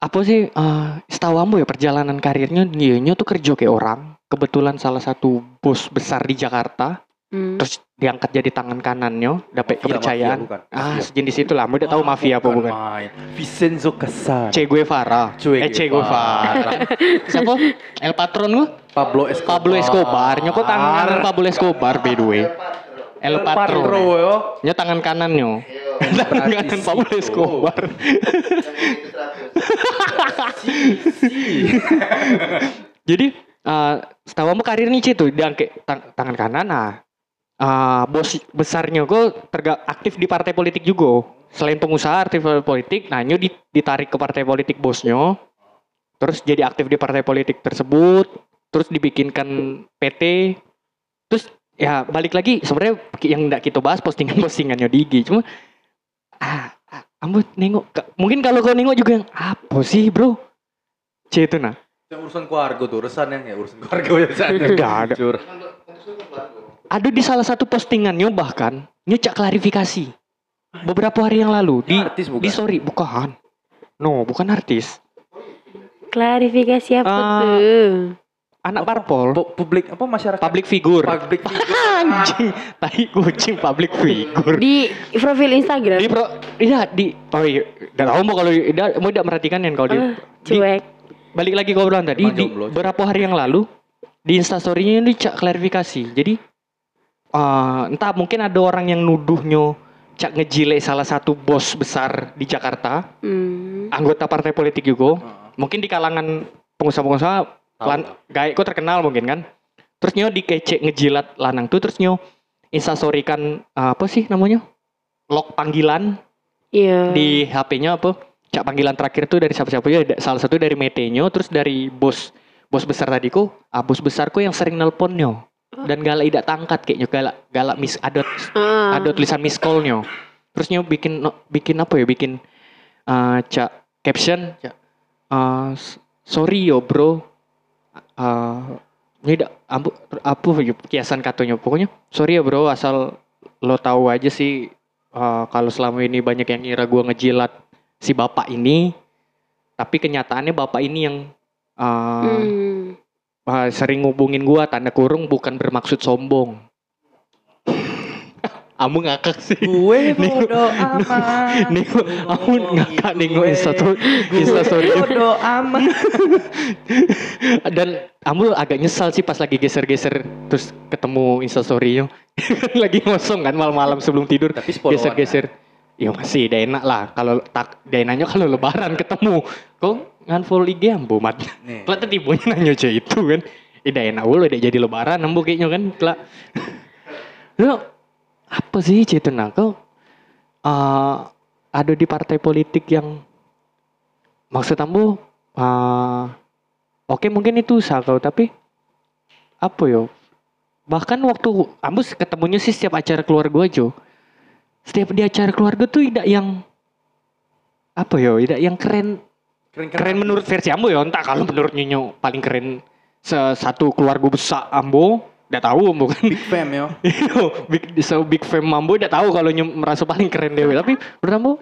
apa sih? Ah setahu ambo ya perjalanan karirnya dia nyo tuh kerja kayak orang. Kebetulan salah satu bos besar di Jakarta Hmm. terus diangkat jadi tangan kanannya dapat kepercayaan. mafia, ah Mafia. sejenis itulah. Mau udah tahu mafia apa bukan main. Vincenzo Casar. Che Guevara. Che eh Che Guevara. [laughs] Siapa? El Patron gua? Pablo Escobar. Pablo Escobar. Nyoko tangan kanan Pablo Escobar by the way. El Patron yo. Nyo tangan kanannya tangan kanan Pablo Escobar. [laughs] [laughs] Jadi eh setahu kamu karirnya Ci tuh. Diangkat tang- tangan kanan nah eh, bos besarnya kok terga aktif di partai politik juga. Selain pengusaha aktif politik. Nah di- ditarik ke partai politik bosnya. Terus jadi aktif di partai politik tersebut. Terus dibikinkan PT terus ya balik lagi. Sebenarnya yang tidak kita bahas postingan-postingannya di IG cuma ah, ah ambo nengok. Mungkin kalau kau nengok juga yang apa sih bro? C itu nah. Yang urusan keluarga tuh, urusan yang ya urusan keluarga ya. Nggak ada. Ada di salah satu postingannya bahkan nyucak klarifikasi beberapa hari yang lalu di Artis bukan? di story bukan no bukan artis Klarifikasi apa Ah, tuh? anak parpol Pu- publik apa masyarakat? public figure Public [laughs] figure. anjing tai kucing public figure Di profil Instagram. di pro iya di oh iya tahu mau kalau udah mau tidak merhatikan kan kalau di, di cuek. balik lagi ke obrolan tadi di jomblo, beberapa hari yang lalu di instastorynya ini cak klarifikasi jadi eh, entah mungkin ada orang yang nuduhnya cak ngejile salah satu bos besar di Jakarta. Hmm. anggota partai politik juga. Heeh. mungkin di kalangan pengusaha-pengusaha lan gaek kok terkenal mungkin kan. Terus nyo dikecek ngejilat lanang tuh terus nyo instastorykan eh, apa sih namanya? Log panggilan Iya. di HP-nya apa? Cak panggilan terakhir tuh dari siapa-siapa ya? Salah satu dari metenyo terus dari bos bos besar tadi kok ah bos besar kok yang sering nelponnya dan galak tidak tangkat kayaknya galak galak mis ada Ah. ada tulisan miss call-nya terus nyo bikin no- bikin apa ya bikin ah, cak caption. Cak. S- sorry yo bro. Ah ini dak ambu apa ya kiasan katanya pokoknya sorry ya bro asal lo tahu aja sih ah, kalau selama ini banyak yang ngira gua ngejilat si bapak ini. Tapi kenyataannya bapak ini yang uh, Hmm. Uh, sering ngubungin gua tanda kurung bukan bermaksud sombong. [sighs] Amu ngakak sih. Gue [laughs] Nih, bodo [laughs] amat. Nih, amu ngakak nengok instastory, instastory. Bodo amat. [laughs] Dan Amu agak nyesal sih pas lagi geser-geser terus ketemu instastory-nya. lagi ngosong kan malam-malam sebelum tidur. Tapi Geser-geser. Ya masih udah enak lah kalau tak udah enaknya kalau lebaran ketemu. Kok ngan-follow IG Ambo mat. Kelak tadi tipunya nanya aja itu kan. Udah enak udah udah jadi lebaran Ambo kayaknya kan. Kelak. [laughs] Lu apa sih cerita nah kau eh, ada di partai politik yang maksud Ambo eh, Oke mungkin itu usaha kau tapi apa yo? Bahkan waktu Ambus ketemunya sih setiap acara keluarga aja. Setiap di acara keluarga tuh tidak yang apa yo? Tidak yang keren keren menurut versi Ambo ya. Entah kalau menurut Nyonyo paling keren se- satu keluarga besar Ambo. Udah tahu Ambo kan. Big fam [laughs] yo. big so big fam Ambo udah tahu kalau merasa paling keren dewe. Tapi menurut Ambo,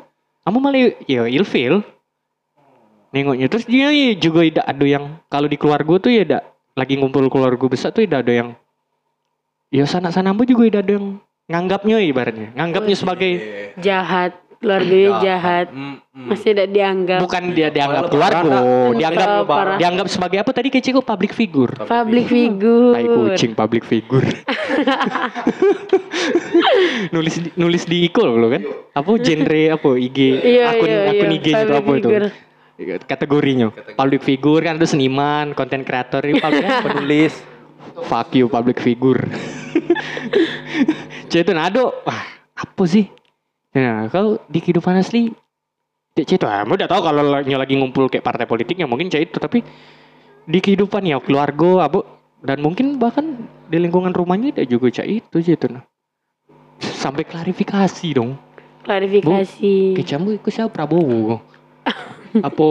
Ambo malah ya ilfil. Nengoknya terus dia juga tidak ada yang kalau di keluarga tuh ya tidak lagi ngumpul keluarga besar tuh tidak ada yang ya sana-sana Ambo juga tidak ada yang nganggapnya ibaratnya nganggapnya sebagai Jahat. Keluarganya jahat. Mm, mm. Masih tidak dianggap. bukan dia dianggap keluarga lebaran, dianggap parah. dianggap sebagai apa tadi kok public figure Public figure. tai kucing public figure [laughs] nulis nulis di iko loh kan apa genre apa IG Iya, akun iya, akun iya. IG gitu Public apa itu figure. kategorinya public figure kan itu seniman konten kreator itu public [laughs] Penulis. fuck you public figure [laughs] itu nado wah apa sih nah kalau di kehidupan asli Cek itu ah, udah tahu kalau lagi lagi ngumpul kayak partai politiknya mungkin cek itu tapi di kehidupan ya keluarga abu dan mungkin bahkan di lingkungan rumahnya dia juga cek itu Cek itu nah sampai klarifikasi dong Klarifikasi. Kecamu itu siapa Prabowo? [laughs] Apa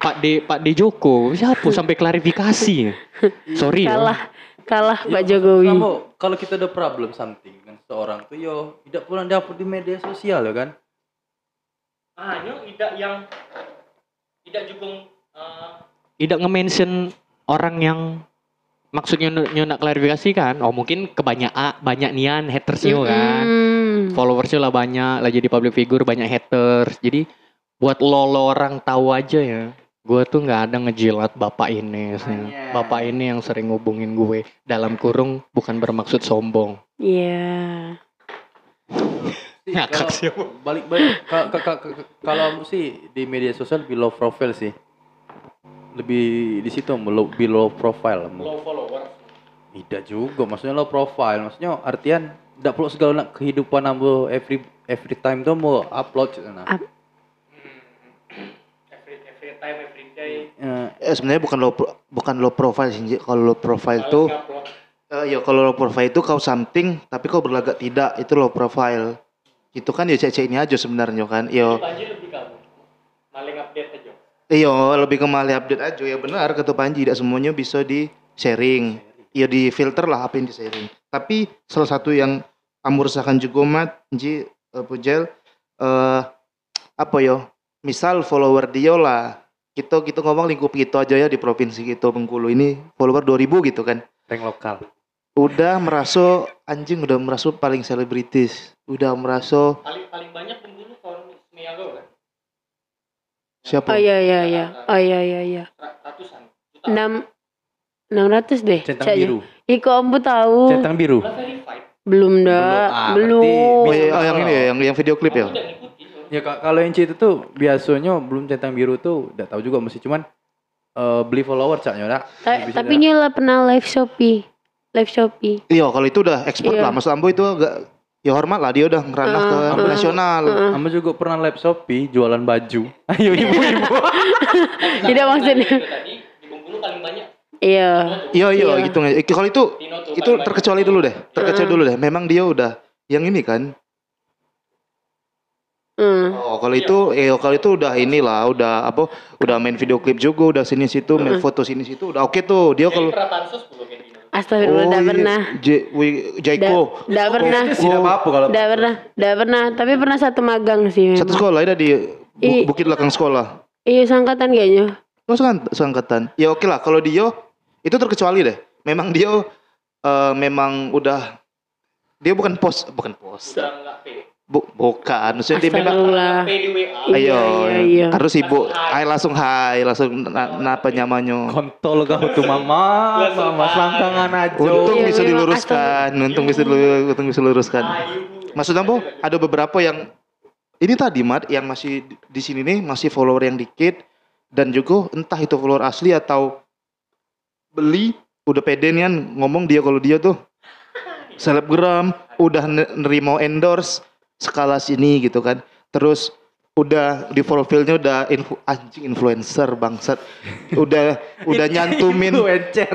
Pak D Pak D Joko? Siapa sampai klarifikasi? [laughs] Sorry ya. Kalah. Kalah Pak Jokowi. Kamu kalau kita ada problem something seorang tuh yo tidak pernah dapet di media sosial ya kan? Ah, tidak yang tidak juga tidak nge-mention orang yang maksudnya nyonak klarifikasi kan? Oh mungkin kebanyakan banyak nian hatersnya kan. Hmm. Followersnya lah banyak, lah jadi public figure banyak haters. Jadi buat lo, lo orang tahu aja ya. Gue tuh nggak ada ngejilat bapak ini. sih. Makanya. Bapak ini yang sering ngubungin gue dalam kurung bukan bermaksud sombong. Iya. Sih, Ngakak kalau siapa? balik-balik ka- ka- ka- ka- kalau sih di media sosial below profile sih. Lebih di situ below, below profile. follower. Tidak juga, maksudnya low profile. Maksudnya artian tidak perlu segala nak kehidupan ambo every every time tuh mau upload gitu, nah. Up. Every, every time, every day. Eh, Eh, sebenarnya bukan low bukan low profile sih. Kalau low profile tuh eh, ya kalau low profile itu kau something tapi kau berlagak tidak itu low profile. Itu kan ya cek ini aja sebenarnya kan. Yo Panji lebih kamu. Maling update aja. Iya, lebih ke malah update aja ya benar kata Panji, tidak semuanya bisa di sharing. Ya di filter lah apa yang di sharing. Tapi salah satu yang kamu rasakan juga Mat, Ji, eh, Pujel, eh apa yo? Misal follower dia lah, kita kita ngomong lingkup gitu aja ya di provinsi gitu Bengkulu ini follower 2000 gitu kan. rank lokal. Udah merasa anjing udah merasa paling selebritis, udah merasa Paling paling banyak pembunuh kawan Miago kan? siapa? Oh iya iya iya. Oh iya iya iya. Ratusan. Enam enam ratus deh. Centang biru. Iko ambu tahu. Centang biru. Belum dah. Belum. Ah, Belum. Oh, iya, oh, yang ini ya, yang yang video klip ya. Ya Kak, kalau yang itu tuh biasanya belum centang biru tuh udah tahu juga mesti cuman eh, beli follower caknya. Ta- tapi nyala pernah live Shopee. Live Shopee. Iya, kalau itu udah ekspor Iya. lah. Mas Ambo itu agak ya hormat lah dia udah ngeranah ke Uh, uh, nasional. uh. Amba juga pernah live Shopee jualan baju. [laughs] Ayo ibu-ibu. [laughs] Tidak maksudnya. Tadi di Bengkulu paling banyak. Iya. Iya, iya, Iya. gitu. Eh, Kalau itu itu terkecuali dulu deh. Terkecuali dulu deh. Memang dia udah yang ini kan. Hmm. Oh, kalau itu eh kalau itu udah inilah, udah apa? Udah main video klip juga, udah sini situ, main foto sini situ, udah oke tuh. Dia kalau Astagfirullah, Oh, tidak iya. pernah. J, Wi- Jaiko. Tidak pernah. Tidak apa-apa kalau Tidak pernah. Tidak pernah. Tapi pernah satu magang sih. Satu memang. sekolah ada di I- Bukit belakang sekolah. Iya sangkatan kayaknya. Oh seangkatan. Ya oke lah kalau Dio itu terkecuali deh. Memang Dio eh, memang udah dia bukan pos bukan pos. Bu, bukan. Maksudnya dia memang ayo Iya, iya, iya. harus ibu ay langsung hai. Langsung na, napa nyamanyo. Kontol kau tuh mama, mama selangkangan aja. Untung Iya, bisa memang diluruskan, untung bisa diluruskan, untung bisa diluruskan. Maksudnya bu, ada beberapa yang ini tadi mat yang masih di- sini nih masih follower yang dikit. Dan juga entah itu follower asli atau beli udah pede nih kan ngomong dia kalau dia tuh. Selebgram udah ne- nerima endorse skala sini gitu kan terus udah di profilnya udah influ, anjing influencer bangsat udah [laughs] udah nyantumin.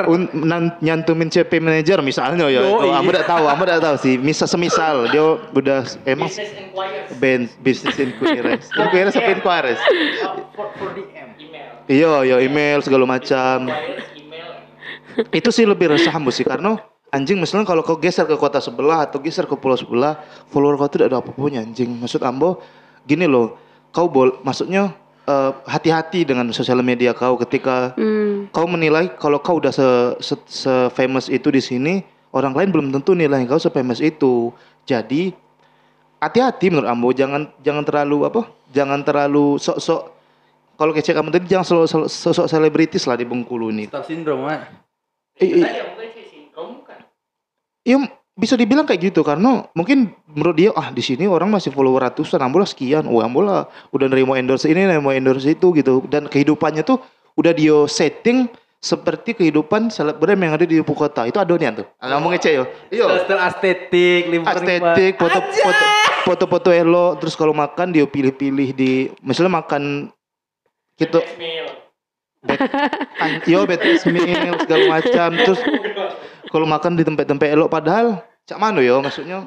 Un, nan- nyantumin CP manager misalnya ya. Oh, iya. Kamu udah tahu, kamu udah tahu sih. Misal semisal dia udah emang band business inquiries. Inquiries apa inquiries? Iya, iya email segala macam. Itu sih lebih resah sih karena anjing misalnya kalau kau geser ke kota sebelah atau geser ke pulau sebelah, follower kau tidak ada apa-apanya anjing. Maksud Ambo gini loh, kau bol maksudnya eh, hati-hati dengan sosial media kau ketika Hmm. kau menilai kalau kau udah se, se, se- famous itu di sini, orang lain belum tentu nilai kau se famous itu. Jadi hati-hati menurut Ambo, jangan jangan terlalu apa? Jangan terlalu sok-sok kalau kece kamu tadi jangan sosok selebritis lah di Bengkulu ini. Star syndrome, Mat. I- i- Iya bisa dibilang kayak gitu karena mungkin menurut dia ah di sini orang masih follower ratusan, ambola sekian, oh ambola udah nerima endorse ini, nerima endorse itu gitu dan kehidupannya tuh udah dia setting seperti kehidupan selebgram yang ada di ibu kota itu adonian tuh. Ah, ngomong ngece yo. Iya. Style estetik, Estetik, foto foto foto-foto elok, terus kalau makan dia pilih-pilih di misalnya makan gitu. Bet, an- yo betes meal segala macam terus [laughs] kalau makan di tempat-tempat elok padahal cak mano yo maksudnya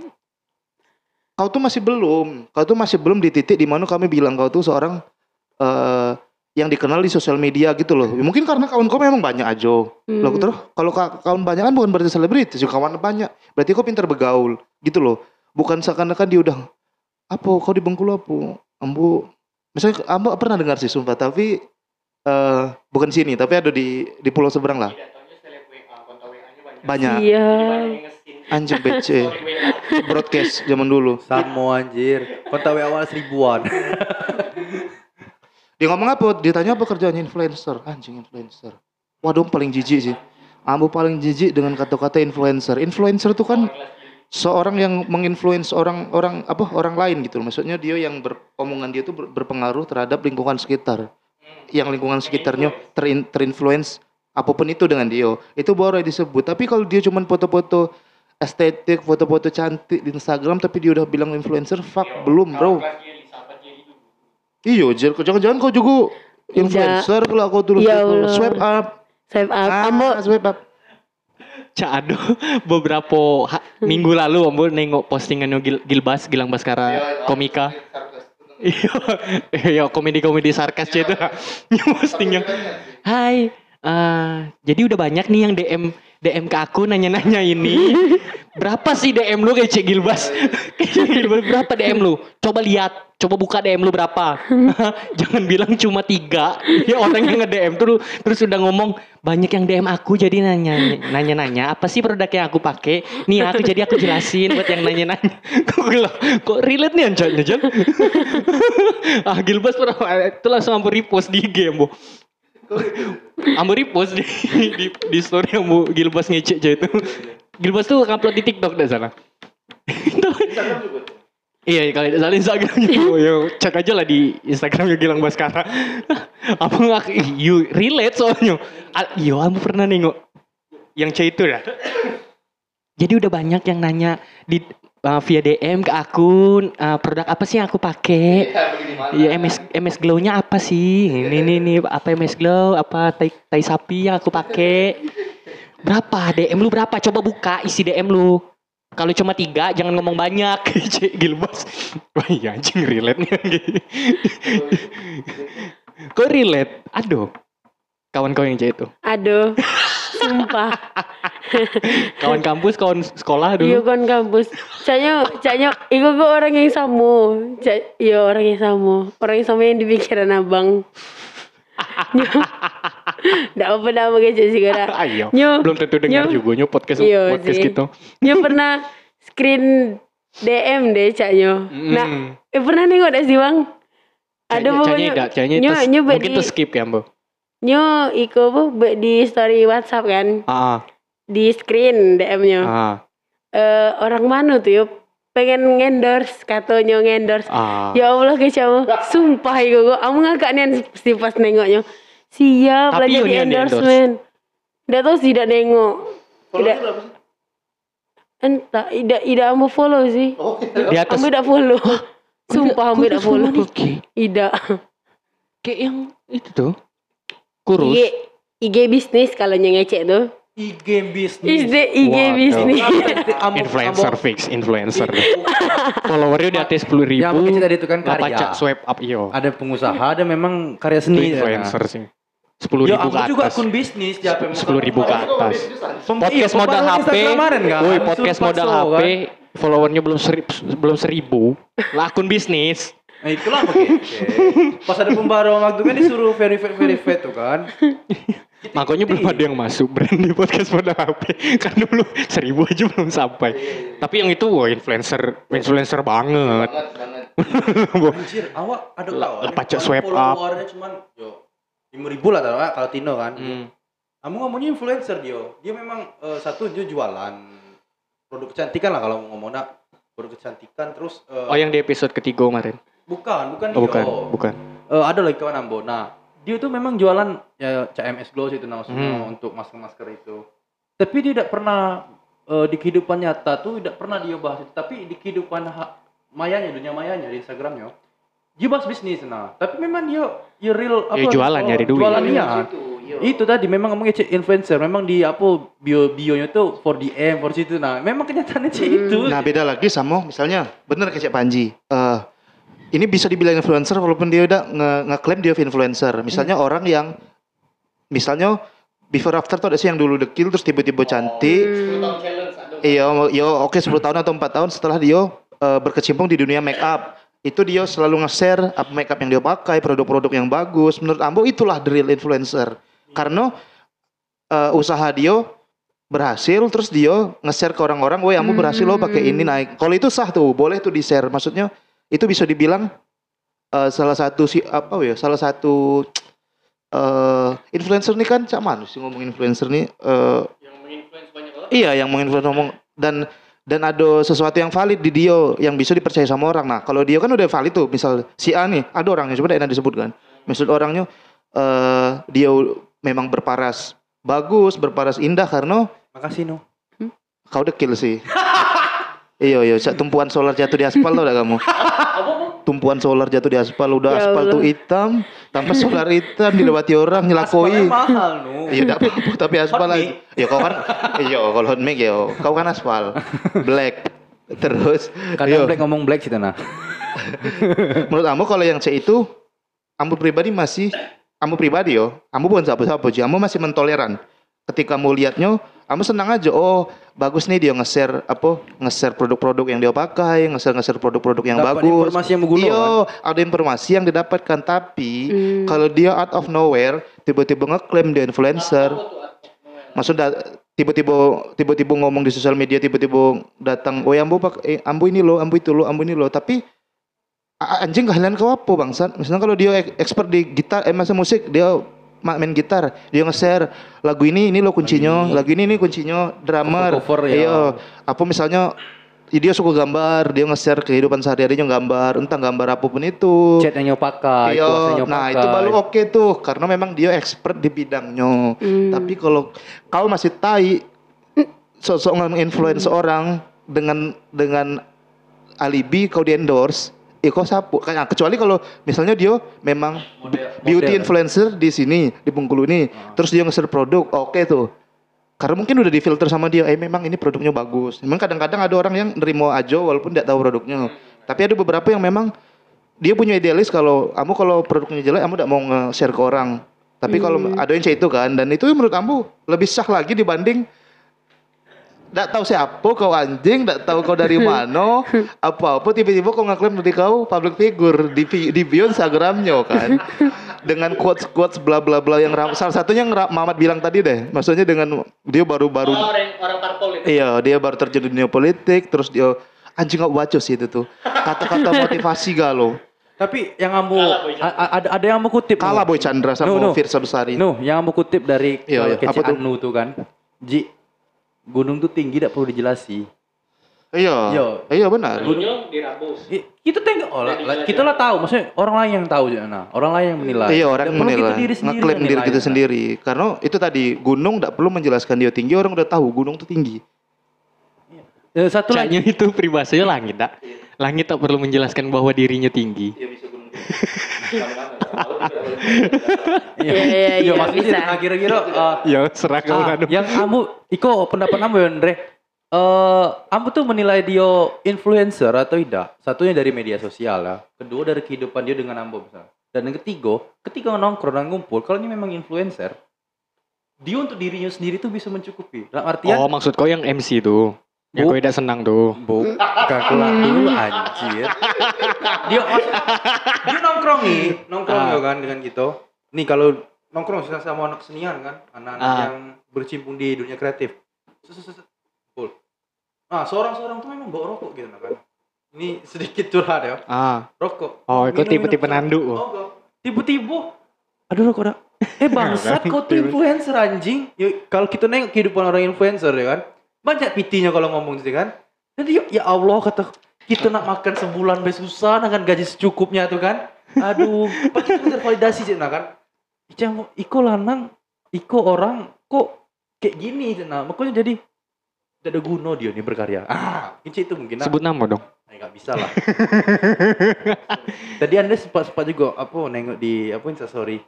kau tuh masih belum kau tuh masih belum di titik di mana kami bilang kau tuh seorang eh yang dikenal di sosial media gitu loh mungkin karena kawan kau memang banyak aja Hmm. Loh, terus kalau ka- kawan banyak kan bukan berarti selebritis, juga kawan banyak. Berarti kau pintar bergaul, gitu loh. Bukan seakan-akan dia udah apa kau di Bengkulu apa? Ambu misalnya Ambu pernah dengar sih sumpah, tapi eh bukan sini, tapi ada di di pulau seberang lah. Banyak Iya. anjing BC broadcast zaman dulu. Samo anjir. Kontak WA awal seribuan. Dia ngomong apa? Dia tanya apa kerjanya influencer? Anjing influencer. Waduh paling jijik sih. Ambu paling jijik dengan kata-kata influencer. Influencer tuh kan seorang yang menginfluence orang orang apa orang lain gitu. Maksudnya dia yang beromongan dia tuh ber- berpengaruh terhadap lingkungan sekitar. Yang lingkungan sekitarnya terin, terinfluence apa pun itu dengan dia. Itu baru disebut. Tapi kalau dia cuman foto-foto estetik, foto-foto cantik di Instagram tapi dia udah bilang influencer, fuck belum, Bro. Iya, Jer. Jangan-jangan kau juga influencer kalau aku tulis Ya. Swipe up. Swipe up. Ah, Ambo swipe up. Cak Ado [laughs] beberapa ha- minggu lalu Ambo nengok postingannya Gil, Gilbas Gilang Baskara komika. Iya, [laughs] iya komedi-komedi sarkas itu. [laughs] Postingnya. Hai, eh, jadi udah banyak nih yang DM DM ke aku nanya-nanya ini. [laughs] Berapa sih DM lu kayak Cik Gilbas? [laughs] Kayak Cik Gilbas, berapa DM lu? Coba lihat, coba buka DM lu berapa. [laughs] Jangan bilang cuma tiga. Ya orang yang nge-DM tuh terus udah ngomong banyak yang DM aku jadi nanya nanya-nanya apa sih produk yang aku pakai? Nih aku jadi aku jelasin buat yang nanya-nanya. Kok gila, kok relate nih anjanya Jan? ah Gilbas pernah itu langsung ambil repost di IG Ambo. Ambo repost di, di, di story Ambo Gilbas ngecek aja itu. Gilbas tuh upload di TikTok dah salah. Iya, kalau tidak salah Instagramnya, oh, [laughs] ya, cek aja lah di Instagramnya Gilang Baskara. [laughs] Apa nggak, you relate soalnya. Ah, Iya, kamu pernah nengok yang C itu dah. Jadi udah banyak yang nanya di uh, via DM ke akun uh, produk apa sih yang aku pakai? Iya MS MS Glow-nya apa sih? Ini ini ini apa MS Glow? Apa tai, tai sapi yang aku pakai? Berapa DM lu berapa? Coba buka isi DM lu. Kalau cuma tiga, jangan ngomong banyak. [laughs] Cek Gilbas. Wah iya anjing relate nih. [laughs] Kok relate? Aduh. Kawan kau yang cek itu. Aduh. Sumpah. [laughs] [laughs] kawan kampus, kawan sekolah Iya dulu. kan kampus. Caknya, caknya, iku gue orang yang sama. Cak, iya orang yang sama. Orang yang sama yang di pikiran abang. Nggak apa nama kecil sih kira. Ayo. Nyo, Belum tentu dengar nyo. juga nyo podcast Iya podcast sih. gitu. Nyo pernah screen DM deh caknya. Nah, Mm. eh, pernah nengok gak sih bang? Ada pokoknya. canya nyo, terus, nyo mungkin di, skip ya, Mbak. nyo iko buat di story WhatsApp kan, Ah, di screen DM-nya. ah, Eh, orang mana tuh yuk pengen ngendorse katanya ngendorse ah. Ya Allah kecamu, [laughs] sumpah iku kok, kamu ngakak nih pasti pas nengoknya. Siap Tapi lagi di endorsement. Nggak tahu sih tidak nengok. Tidak. Entah, tidak tidak kamu follow sih. Di atas Kamu tidak follow. [laughs] Sumpah kamu tidak follow. Tidak. Kayak yang itu tuh. Kurus. IG IG bisnis kalau yang ngecek tuh. IG bisnis. IG IG Waduh. bisnis. Influencer fix, influencer. Followernya di atas 10 ribu. Yang aku cerita tadi itu kan karya. pacak swipe up iyo. Ada pengusaha, ada memang karya Itu seni. influencer sih. 10 Ya, ribu ke aku juga atas. akun bisnis. ya, Sepuluh ribu ke atas. Podcast iya, modal HP. Kan? Woi, podcast modal HP. kan? Followernya belum seribu, belum seribu. Lah akun bisnis. Nah itulah pakai. Pas ada pembaruan waktu kan disuruh verify verify tuh kan. [laughs] Makanya belum ada yang masuk brand di podcast modal HP. [laughs] Karena belum seribu aja belum sampai. Tapi yang itu wah influencer, influencer banget. [laughs] Anjir, awak ada Lah, kawan. pacak yang swipe up. followernya cuman yo lima ribu lah kalau Tino kan. Hmm. Kamu ngomongnya influencer dia. Dia memang eh, satu dia jualan produk kecantikan lah kalau mau ngomong nak produk kecantikan terus eh, Oh yang di episode ketiga kemarin. Bukan bukan Oh, dia. bukan, bukan. Eh, ada lagi kawan Ambo. Nah, dia tuh memang jualan ya CMS Gloss itu maksudnya Hmm. untuk masker-masker itu. Tapi dia tidak pernah eh, di kehidupan nyata tuh tidak pernah dia bahas itu. Tapi di kehidupan mayanya, dunia mayanya di Instagramnya, dia bahas bisnis nah. Tapi memang dia ya real Ya, jualan, nyari duit. Jualan dia. Itu tadi memang ngomongnya cek influencer, memang di apa bio bionya tuh for the M, for situ. Nah, memang kenyataannya cek itu. Nah beda lagi sama misalnya bener kayak Panji. Eh ini bisa dibilang influencer walaupun dia udah nge- ngeklaim dia influencer. Misalnya orang yang misalnya before after tuh ada sih yang dulu dekil terus tiba-tiba cantik. Iya, yo oke 10 tahun atau 4 tahun setelah dia eh, berkecimpung di dunia make up. Itu dia selalu nge-share apa make up yang dia pakai, produk-produk yang bagus. Menurut Ambo itulah the real influencer. Karena eh, usaha dia berhasil terus dia nge-share ke orang-orang, "Woi, kamu berhasil lo pakai ini naik." Kalau itu sah tuh, boleh tuh di-share. Maksudnya itu bisa dibilang eh, salah satu si apa ya, salah satu eh influencer nih kan cak mana sih ngomong influencer nih eh Iya, yang menginfluence ngomong dan dan ada sesuatu yang valid di dia yang bisa dipercaya sama orang. Nah, kalau dia kan udah valid tuh, misal si A nih, ada orangnya coba enak disebutkan. Misal orangnya eh dia memang berparas bagus, berparas indah karena Makasih no. kau dekil sih. [laughs] iya iya, tumpuan solar jatuh di aspal tau gak kamu? [laughs] Tumpuan solar jatuh di aspal, udah Ya aspal Allah. tuh hitam, tanpa solar hitam dilewati orang nyelakoi. Mahal no. Iya, enggak apa-apa, tapi aspal Hot aja. Ya kau kan, iya kalau hot mic ya, kau kan aspal, black. Terus, Kadang iya, Black ngomong Black sih nah. menurut kamu kalau yang C itu, kamu pribadi masih, kamu pribadi yo, kamu bukan siapa-siapa sih, kamu masih mentoleran. Ketika kamu lihatnya, kamu senang aja, oh bagus nih dia nge-share apa, nge-share produk-produk yang dia pakai, nge-share nge-share produk-produk yang Dapat bagus. informasi yang berguna, Iya, ada informasi yang didapatkan, tapi Hmm. kalau dia out of nowhere, tiba-tiba ngeklaim dia influencer, maksudnya tiba-tiba tiba-tiba ngomong di sosial media tiba-tiba datang oh ya ambu pak eh, ambu ini loh ambu itu loh ambu ini loh. Tapi anjing kalian kau apa bangsat? Misalnya kalau dia expert di gitar eh masa musik dia main gitar. Dia nge-share lagu ini ini loh kuncinya. Lagu ini. Ini kuncinya. Drummer. Cover-cover ya. iya. Apa misalnya ya dia suka gambar dia nge-share kehidupan sehari-harinya gambar entah gambar apa pun itu. Chat yang Iya, nah itu baru oke tuh karena memang dia expert di bidangnya. Hmm. Tapi kalau kau masih tai sosok nge-influence orang dengan dengan alibi kau di endorse, kau sapu. Kayak kecuali kalau misalnya dia memang Model- beauty model. influencer di sini di Bengkulu ini, terus dia nge-share produk, oke tuh. Karena mungkin udah difilter sama dia, eh memang ini produknya bagus. Memang kadang-kadang ada orang yang nerimo aja walaupun tidak tahu produknya. Tapi ada beberapa yang memang dia punya idealis kalau kamu kalau produknya jelek kamu tidak mau nge-share ke orang. Tapi kalau ada yang itu kan dan itu menurut kamu lebih sah lagi dibanding Nggak tahu siapa kau anjing, nggak tahu kau dari [laughs] mana, apa-apa tiba-tiba kau ngaklaim dari kau public figure di, di bio Instagramnya kan. [laughs] Dengan quotes quotes bla bla bla yang ram- salah satunya yang Mamat bilang tadi deh. Maksudnya dengan dia baru-baru orang orang parpol itu. Iya, dia baru terjun di dunia politik, terus dia anjing gak baca sih itu tuh. Kata-kata [laughs] motivasi galo. Tapi yang a- ada ada yang ambo kutip. Kalah no. Boy Chandra sama No, no. Firsa Besari. No, yang ambo kutip dari Iya, iya. kece Apa tuh? Anu tuh kan. Ji, gunung tuh tinggi tidak perlu dijelasi. Iya. Iya. Iya benar. Gunung dirabus. Kita tengok oh, lah, lah, kita lah tahu maksudnya orang lain yang tahu nah orang lain yang menilai Iya orang yang perlu kita menilai, diri sendiri ngeklaim diri kita nah. sendiri. Karena itu tadi gunung tidak perlu menjelaskan dia tinggi, orang udah tahu gunung tuh tinggi. Eh, satu lagi Caknya itu peribahasanya langit tak? Langit tak perlu menjelaskan bahwa dirinya tinggi. Iya, iya, iya, maksudnya bisa. nah, kira-kira uh, Ya serah kau ah, anu. yang ambu iko pendapat ambu ya Andre eh ambu tuh menilai dia influencer atau tidak satunya dari media sosial ya kedua dari kehidupan dia dengan ambu misalnya dan yang ketiga ketika nongkrong dan ngumpul kalau ini memang influencer dia untuk dirinya sendiri tuh bisa mencukupi dalam artian Oh maksud kau yang MC tuh. Bu. kau tidak senang tuh. Bukan kelar dulu anjir. Dia dia nongkrong nih, nongkrong Ah. ya kan dengan gitu. Nih kalau nongkrong sama sama anak senian kan, anak-anak Ah. yang bercimpung di dunia kreatif. Full. Nah, seorang-seorang tuh memang bawa rokok gitu kan. Ini sedikit curhat ya. Ah. Rokok. Oh, itu tipe-tipe nandu. Oh. Tiba-tiba aduh rokok dah. Eh [laughs] bangsat kau tuh influencer anjing. Yuk, kalau kita nengok kehidupan orang influencer ya kan. Banyak pitinya kalau ngomong gitu kan. Jadi yuk, ya Allah kata kita nak makan sebulan be susah dengan gaji secukupnya tuh kan. Aduh, apa kita tervalidasi sih nah kan. Icang iko lanang, iko orang kok kayak gini nah. Makanya jadi tidak ada guna dia nih berkarya. Ah, ini itu mungkin. Sebut nama dong. Nah, nggak bisa lah. Tadi anda sempat sempat juga apa nengok di apa instastory.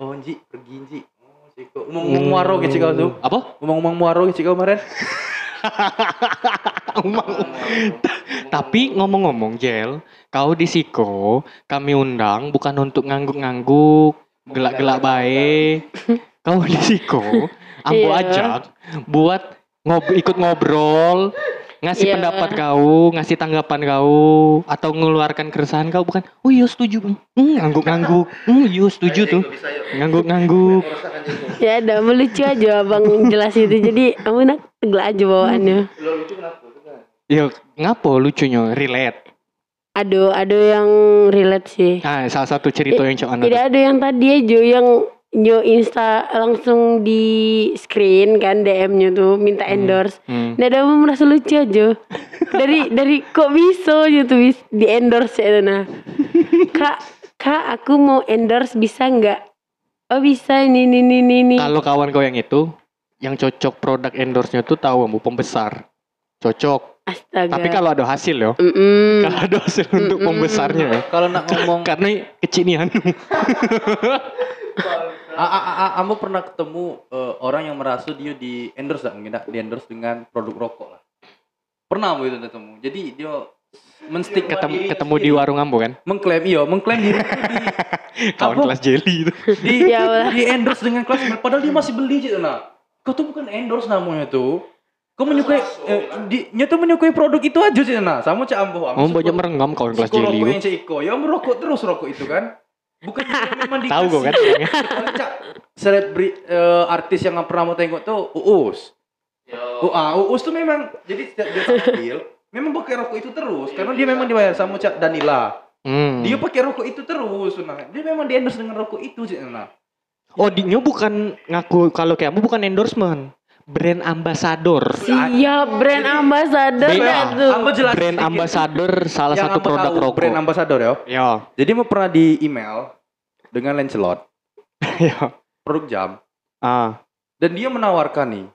Oh Ji pergi Ji. Oh Ciko. Umang-umang muaro gitu kau tuh. Apa? Umang-umang muaro gitu kau kemarin. Tapi ngomong-ngomong Jel, kau di Siko, kami undang bukan untuk ngangguk-ngangguk, gelak-gelak baik. Kau di Siko, ambo Iya. ajak buat ngob ikut ngobrol, ngasih Iya. pendapat kau, ngasih tanggapan kau, atau mengeluarkan keresahan kau bukan. Oh iya setuju bang, hmm, ngangguk-ngangguk, hmm, iya setuju tuh, ngangguk-ngangguk. Ya ada melucu aja abang jelas itu jadi kamu nak tegelak aja bawaannya. Ya ngapo lucunya, relate. Aduh, ada yang relate sih. Nah, salah satu cerita yang cok anu Tidak ada yang tadi aja yang nyo insta langsung di screen kan DM-nya tuh minta endorse. Hmm. Nggak ada yang merasa lucu aja. dari [laughs] dari kok bisa tuh bis, di endorse ya nah. Kak, kak aku mau endorse bisa nggak? Oh bisa ini ini ini ini. ini. Kalau kawan kau yang itu, yang cocok produk endorse-nya tuh tahu kamu pembesar. Cocok. Astaga. Tapi kalau ada hasil ya. Mm-mm. Kalau ada hasil untuk Mm-mm. pembesarnya ya. Kalau nak ngomong, Karena kecil nih anu. [laughs] [laughs] a, a, a, a- Ambo pernah ketemu eh, orang yang merasa dia di endorse tak mungkin di endorse dengan produk rokok lah. Pernah Ambo itu ketemu. Jadi dia menstik ketemu ketemu di warung ambo kan. mengklaim iya mengklaim diri di [laughs] Kawan kelas jelly itu. di, [laughs] Ya di endorse dengan kelas padahal dia masih beli gitu nah kau tuh bukan endorse namanya tuh kau menyukai eh, di, tuh menyukai produk itu aja sih nah sama cak ambo Kamu banyak merenggam kawan kelas jelly rokok itu. yang cak iko ya merokok terus rokok itu kan bukan dia memang [laughs] dikasih Tahu kok kan selebri eh, artis yang pernah mau tengok tuh Uus. Oh, ah, Uus tuh memang jadi setiap dia tampil memang pakai rokok itu terus. Karena dia memang dibayar sama cak Danila. Hmm. dia pakai rokok itu terus nah. dia memang di endorse dengan rokok itu sih nah Oh, dia bukan ngaku kalau kayak kamu bukan endorsement. Brand ambassador. Siap brand ambassador tuh. Ambo jelasin Brand ambassador salah Yang satu produk tahu, rokok. brand ambassador ya Ya. jadi mau pernah di email dengan Lancelot [laughs] Ya. produk jam Ah. dan dia menawarkan nih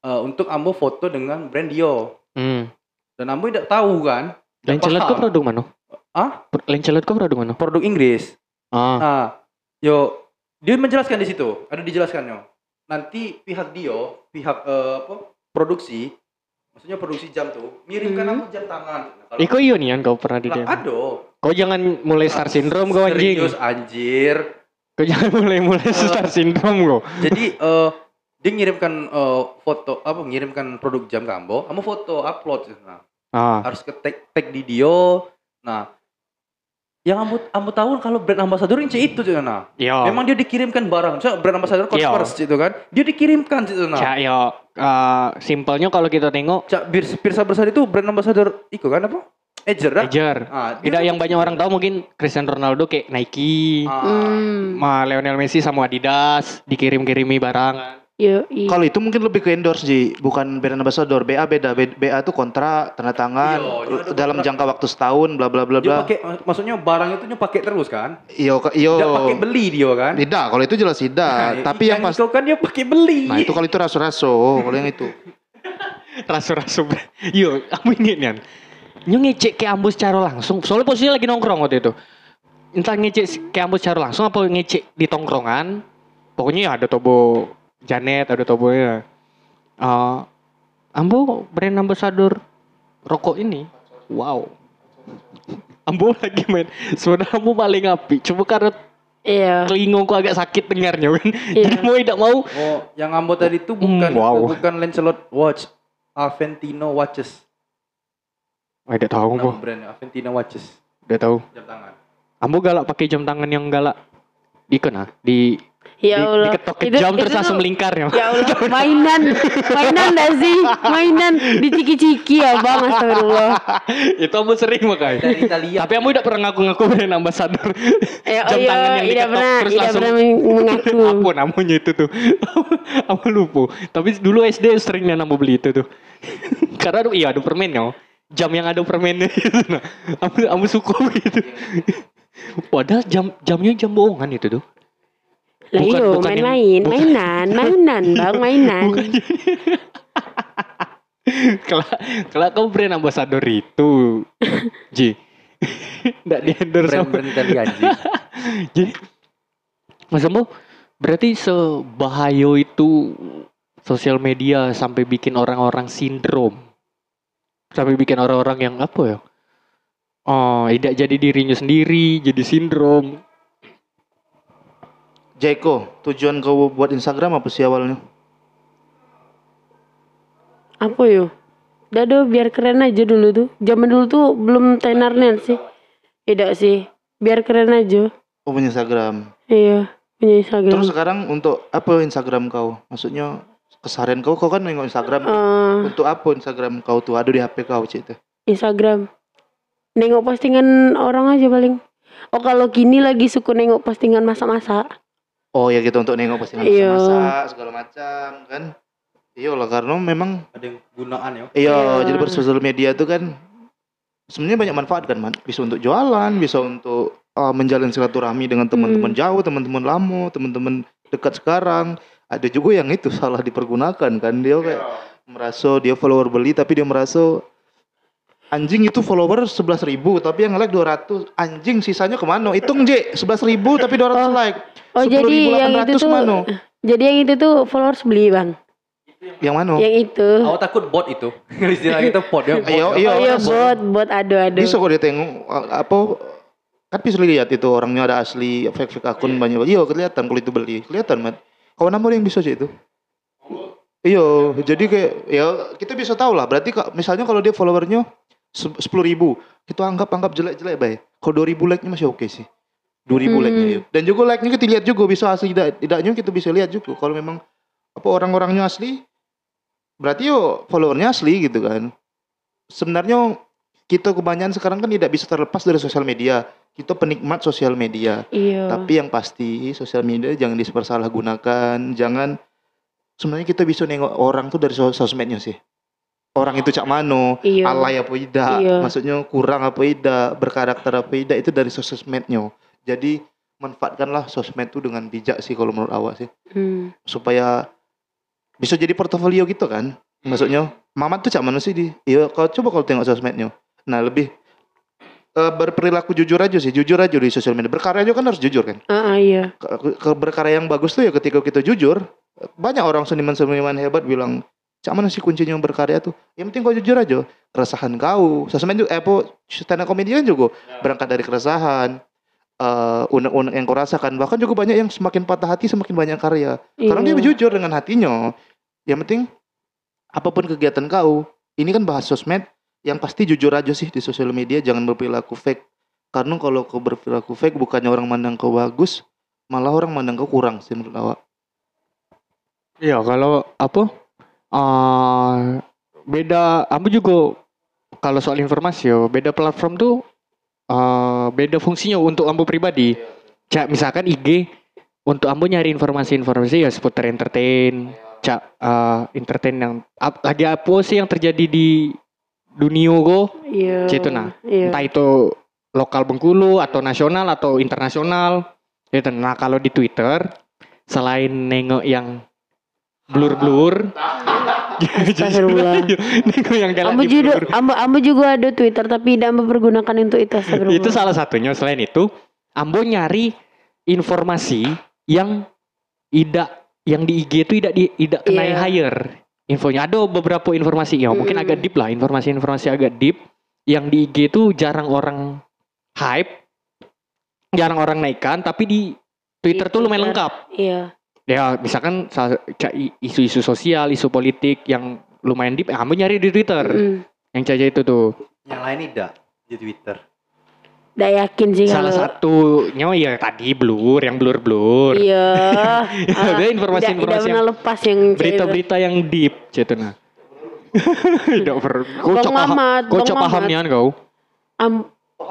eh, untuk Ambo foto dengan brand Dio Hmm. dan Ambo tidak tahu kan Lancelot kok produk mana? Ah? Lancelot kok produk mana? produk Inggris Ah. ah yo dia menjelaskan di situ ada dijelaskannya nanti pihak Dio pihak eh, apa produksi maksudnya produksi jam tuh ngirimkan Hmm. aku jam tangan Iko iyo nih kan kau pernah di DM. ada Kau jangan mulai star syndrome kau anjing. serius anjir Kau jangan mulai mulai star syndrome kau. jadi eh dia ngirimkan eh, foto apa ngirimkan produk jam ke ambo kamu foto upload nah Ah. harus ke tag, tag di Dio nah yang ambo ambo tahu kalau brand ambassador ini itu cuy nah Yo. memang dia dikirimkan barang Cak, brand ambassador Iya. Converse gitu kan dia dikirimkan gitu nah Cak, yo. eh, simpelnya kalau kita tengok Cak Pirsa Bersari itu brand ambassador itu kan apa Edger kan Ejer. ah, Tidak yang banyak orang tahu mungkin Cristiano Ronaldo kayak Nike, ah, Hmm. Ma Lionel Messi sama Adidas dikirim-kirimi barang. Yo, iya. Kalau itu mungkin lebih ke endorse Ji, bukan brand ambassador. BA beda. BA itu kontrak, tanda tangan, Iya, dia ada dalam kontrak. jangka waktu setahun, bla bla bla dia bla. pakai maksudnya barang itu dia pakai terus kan Iyo, ke- iyo. dia pakai beli dia kan Tidak, kalau itu jelas tidak. Nah, Tapi yang pas, itu kan dia pakai beli nah itu kalau itu raso-raso, kalau yang itu. [laughs] Rasu-rasu. Yo, aku inget kan. Nyo ngecek ke Ambo secara langsung. Soalnya posisinya lagi nongkrong waktu itu. Entah ngecek ke Ambo secara langsung apa ngecek di tongkrongan. Pokoknya ya ada tobo Janet, ada tobonya. Eh Ambo brand ambassador rokok ini. Wow. Ambo lagi main. Sebenarnya Ambo paling api. Cuma karena Iya. telingongku agak sakit dengarnya kan. [laughs] Iya. Jadi mau tidak mau Oh, yang ambo tadi itu bukan Hmm, wow. bukan Lancelot watch, Aventino watches. Oh, tidak tahu Ambo. brand Aventino watches, Tidak tahu. jam tangan. Ambo galak pakai jam tangan yang galak. Ikon ah di Ya di, Allah. diketok ke Itu- jam itu terus langsung tuh- melingkar ya. Ya Allah, [laughs] mainan, mainan dah sih, mainan diciki-ciki ya bang, astagfirullah. itu Ambo sering makanya. Dari Italia. Tapi Ambo tidak pernah ngaku-ngaku [laughs] brand ambassador. Ya, jam oh iya, tangan yang tidak diketok pernah, terus tidak langsung pernah meng- mengaku. [laughs] apa namanya itu tuh. Ambo lupa. Tapi dulu SD seringnya Ambo beli itu tuh. Karena ada- iya ada permen ya. Jam yang ada permennya itu nah. Ambo, Ambo suka gitu. Padahal jam jamnya jam bohongan itu tuh. Lah iyo, main-main, mainan, [laughs] mainan bang, mainan. kalau kalau kau brand ambassador itu. [laughs] Ji. Nggak di endorse sama brand-brand Italia anjing. [laughs] jadi Mas Ambo berarti sebahayo itu sosial media sampai bikin orang-orang sindrom? Sampai bikin orang-orang yang apa ya? Oh tidak jadi dirinya sendiri jadi sindrom Jeko, tujuan kau buat Instagram apa sih awalnya? Apa yo? Dado biar keren aja dulu tuh. Zaman dulu tuh belum tenarnya sih. Tidak sih, biar keren aja. Oh punya Instagram. Iya, punya Instagram. Terus sekarang untuk apa Instagram kau? Maksudnya keseharian kau, kau kan nengok Instagram. Eh, Untuk apa Instagram kau tuh? Ada di HP kau cik itu. Instagram. Nengok postingan orang aja paling. Oh kalau gini lagi suka nengok postingan masak-masak. Oh ya gitu untuk nengok postingan Iya. masak segala macam kan. Iya lah karena memang Ada yang gunaan ya. iya Iya. jadi bersosial media tuh kan sebenarnya banyak manfaat kan man. Bisa untuk jualan, bisa untuk uh, menjalin silaturahmi dengan teman-teman jauh, teman-teman lama, teman-teman dekat sekarang. Ada juga yang itu salah dipergunakan kan dia kayak merasa dia follower beli tapi dia merasa anjing itu follower 11.000 ribu tapi yang like 200 anjing sisanya ke mana hitung J 11.000 ribu tapi 200 Oh. like Oh jadi yang itu 10.800 tuh, ke mana jadi yang itu tuh followers beli bang. yang mana Yang itu. Aku takut bot itu. [laughs] Istilah kita bot ya. bot Iya, ya. iya. Oh iya bot, bot ado-ado. bisa kok dia tengok apa kan bisa lihat itu orangnya ada asli fake fake akun banyak iya kelihatan kalau itu beli kelihatan mat kawan nama yang bisa sih itu iya jadi kayak ya kita bisa tahu lah berarti misalnya kalau dia followernya sepuluh ribu. Kita anggap anggap jelek jelek baik kalau dua ribu like nya masih oke sih. dua ribu Hmm. like nya iya. dan juga like nya kita lihat juga bisa asli tidak tidaknya kita bisa lihat juga. Kalau memang apa orang-orangnya asli berarti yo followernya asli gitu kan. Sebenarnya kita kebanyakan sekarang kan tidak bisa terlepas dari sosial media. Kita penikmat sosial media. Iya. tapi yang pasti sosial media jangan dipersalahgunakan. Jangan sebenarnya kita bisa nengok orang tuh dari sos- sosmednya sih orang itu cak mano Iya. alay apa tidak Iya. maksudnya kurang apa tidak berkarakter apa tidak itu dari sosmednya jadi manfaatkanlah sosmed itu dengan bijak sih kalau menurut awak sih Hmm. supaya bisa jadi portofolio gitu kan maksudnya Mamat tuh cak mana sih di iya kau coba kalau tengok sosmednya nah lebih eh, berperilaku jujur aja sih jujur aja di sosial media berkarya aja kan harus jujur kan Ah, ah, iya. ke, ke- berkarya yang bagus tuh ya ketika kita jujur banyak orang seniman-seniman hebat bilang cak mana sih kuncinya yang berkarya tuh yang penting kau jujur aja keresahan kau sosmed juga eh apa stand up comedian juga berangkat dari keresahan eh, unek-unek yang kau rasakan. Bahkan juga banyak yang semakin patah hati semakin banyak karya. Karena dia Iya. jujur dengan hatinya. Yang penting apa pun kegiatan kau, ini kan bahas sosmed, yang pasti jujur aja sih di sosial media, jangan berperilaku fake. Karena kalau kau berperilaku fake, bukannya orang mandang kau bagus, malah orang mandang kau kurang sih menurut awak. Iya, kalau apa? Eh beda aku juga kalau soal informasi yo, beda platform tuh eh beda fungsinya untuk ambo pribadi. Cak misalkan IG untuk ambo nyari informasi-informasi ya seputar entertain, cak eh, entertain yang ap- lagi apa sih yang terjadi di dunia go. Cik itu nah. Iya. entah itu lokal Bengkulu atau nasional atau internasional. Gitu. Nah, kalau di Twitter selain nengok yang blur-blur Astagfirullah. [laughs] nengok yang juga, ambo, ambo juga ada Twitter tapi tidak ambo pergunakan untuk itu. itu salah satunya selain itu Ambo nyari informasi yang tidak yang di IG itu tidak di tidak kena Iya. hire infonya ada beberapa informasi ya mungkin Mm-mm. agak deep lah informasi-informasi agak deep yang di IG itu jarang orang hype jarang orang naikkan tapi di Twitter Di tuh lumayan Twitter. lengkap Iya. Ya misalkan isu-isu sosial isu politik yang lumayan deep Ambo nyari di Twitter Mm. yang caca itu tuh Yang lain tidak di Twitter. Nggak yakin sih salah kalau. satunya ya tadi blur yang blur blur Iya. [laughs] Ada Ah, informasi-informasi Tidak yang- lepas yang berita-berita yang deep cetuna [laughs] tidak per kau Bang cok paham Mamat, kau Am,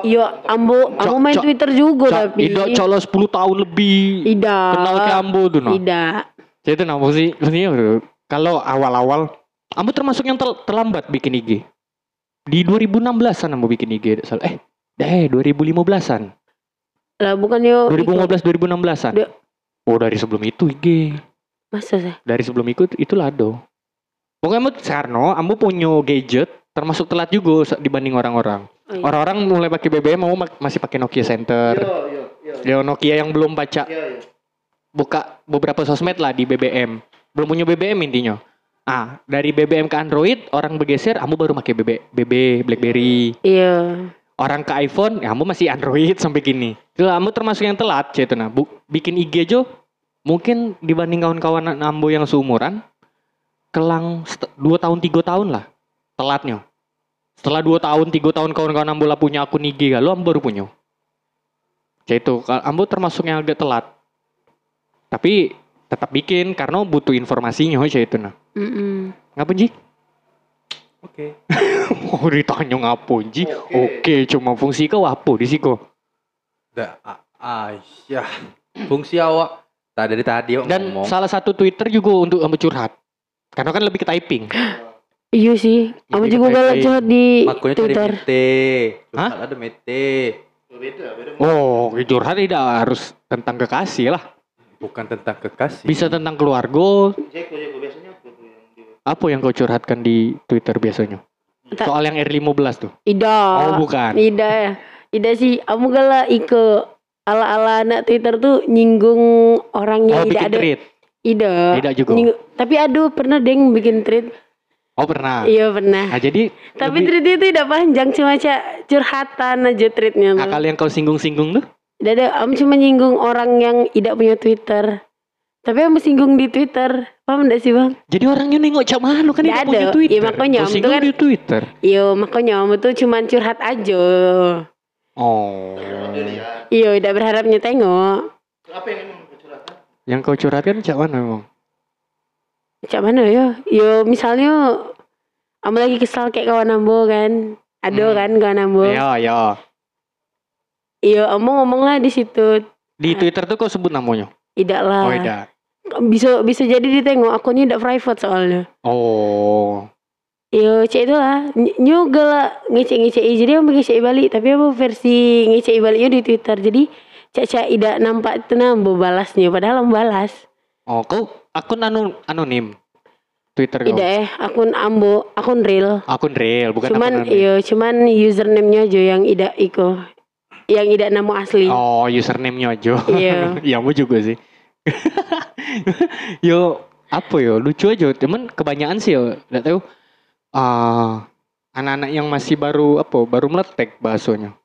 yo, ambo, ambo. Main Cok- Twitter juga Cak, tapi. tidak colo 10 tahun lebih. Tidak. kenal ke ambo tuh no? Tidak. jadi nah sih. Maksudnya kalau awal-awal ambo termasuk yang tel- terlambat bikin IG di 2016an ambo bikin IG eh eh 2015an Lah bukan yo. 2015 2016an Dia- oh dari sebelum itu IG Masa sih? dari sebelum ikut itu lado pokoknya ambo Sarno ambo punya gadget termasuk telat juga dibanding orang-orang. Oh, iya. orang-orang mulai pakai BBM mau masih pakai Nokia Center. Ya Nokia yang belum baca. Buka beberapa sosmed lah di BBM belum punya BBM intinya. Ah dari BBM ke Android orang bergeser ambo baru pakai BB BB BlackBerry. Iya. orang ke iPhone ya ambo masih Android [laughs] sampai gini. Itu ambo termasuk yang telat itu nah bikin IG aja mungkin dibanding kawan-kawan ambo yang seumuran kelang set- dua tahun tiga tahun lah telatnya setelah dua tahun tiga tahun kawan-kawan ambo lah punya akun IG kalau ambo baru punya ya itu ambo termasuk yang agak telat tapi tetap bikin karena butuh informasinya aja itu nah Mm-mm. ngapa Ji? Oke. [laughs] Oh ditanya ngapa Ji? Oke, cuma fungsi kau apa di siko? Da, ah, ah, ya. Fungsi awak tak dari tadi Dan ngomong. salah satu Twitter juga untuk ambo curhat. Karena kan lebih ke typing. [gasps] Iya sih. Ambo Jadi juga galak curhat di Makanya cari Twitter. mete. Hah? Ada mete. Oh, curhat tidak harus tentang kekasih lah. Bukan tentang kekasih. Bisa tentang keluarga. Apa yang kau curhatkan di Twitter biasanya? Soal yang R15 tuh. Ida. Oh, bukan. Ida ya. Ida sih. Ambo galak ike ala-ala anak Twitter tuh nyinggung orang Oh, yang tidak bikin ada. tweet. Ida. Tidak juga. Nyinggung- Tapi aduh pernah deng bikin tweet. Oh, pernah. Iya pernah. Nah, jadi Tapi lebih- tweet itu tidak panjang cuma ca- curhatan aja tweetnya. tuh. akal yang kau singgung-singgung tuh? Tidak ada, am cuma nyinggung orang yang tidak punya Twitter. Tapi am singgung di Twitter. Paham enggak sih bang? Jadi orangnya nengok cak mana kan tidak punya ada. Twitter. Iya, makanya, Kau itu singgung kan- di Twitter. Iya makanya am tuh cuma curhat aja. Oh. Iya tidak berharapnya tengok. Yang kau curhatkan cak mana emang? Cak mana ya? Yo misalnya am lagi kesal kayak kawan ambo kan. Ada Hmm. kan kawan ambo. Iya, iya. Iya ambo ngomong lah di situ. Di Twitter tuh kau sebut namanya? Tidak lah. Oh, tidak. Bisa bisa jadi ditengok akunnya tidak private soalnya. Oh. Yo, cek itu lah. Ny- Juga lah ngecek-ngecek. Jadi yang ngecek balik. Tapi apa versi ngecek baliknya di Twitter. Jadi cak-cak tidak nampak nambah balasnya. Padahal balas. Oh, kau akun anu anonim. Twitter kau. Tidak eh akun ambo, akun real. Akun real, bukan cuman akun anonim. iya, cuman username-nya aja yang tidak iko. Yang tidak nama asli. Oh, username-nya aja. Iya. [laughs] ya, mau juga sih. [laughs] yo, apa yo? Lucu aja. Cuman kebanyakan sih yo, enggak tahu. Ah, anak-anak yang masih baru apa? Baru meletek bahasanya.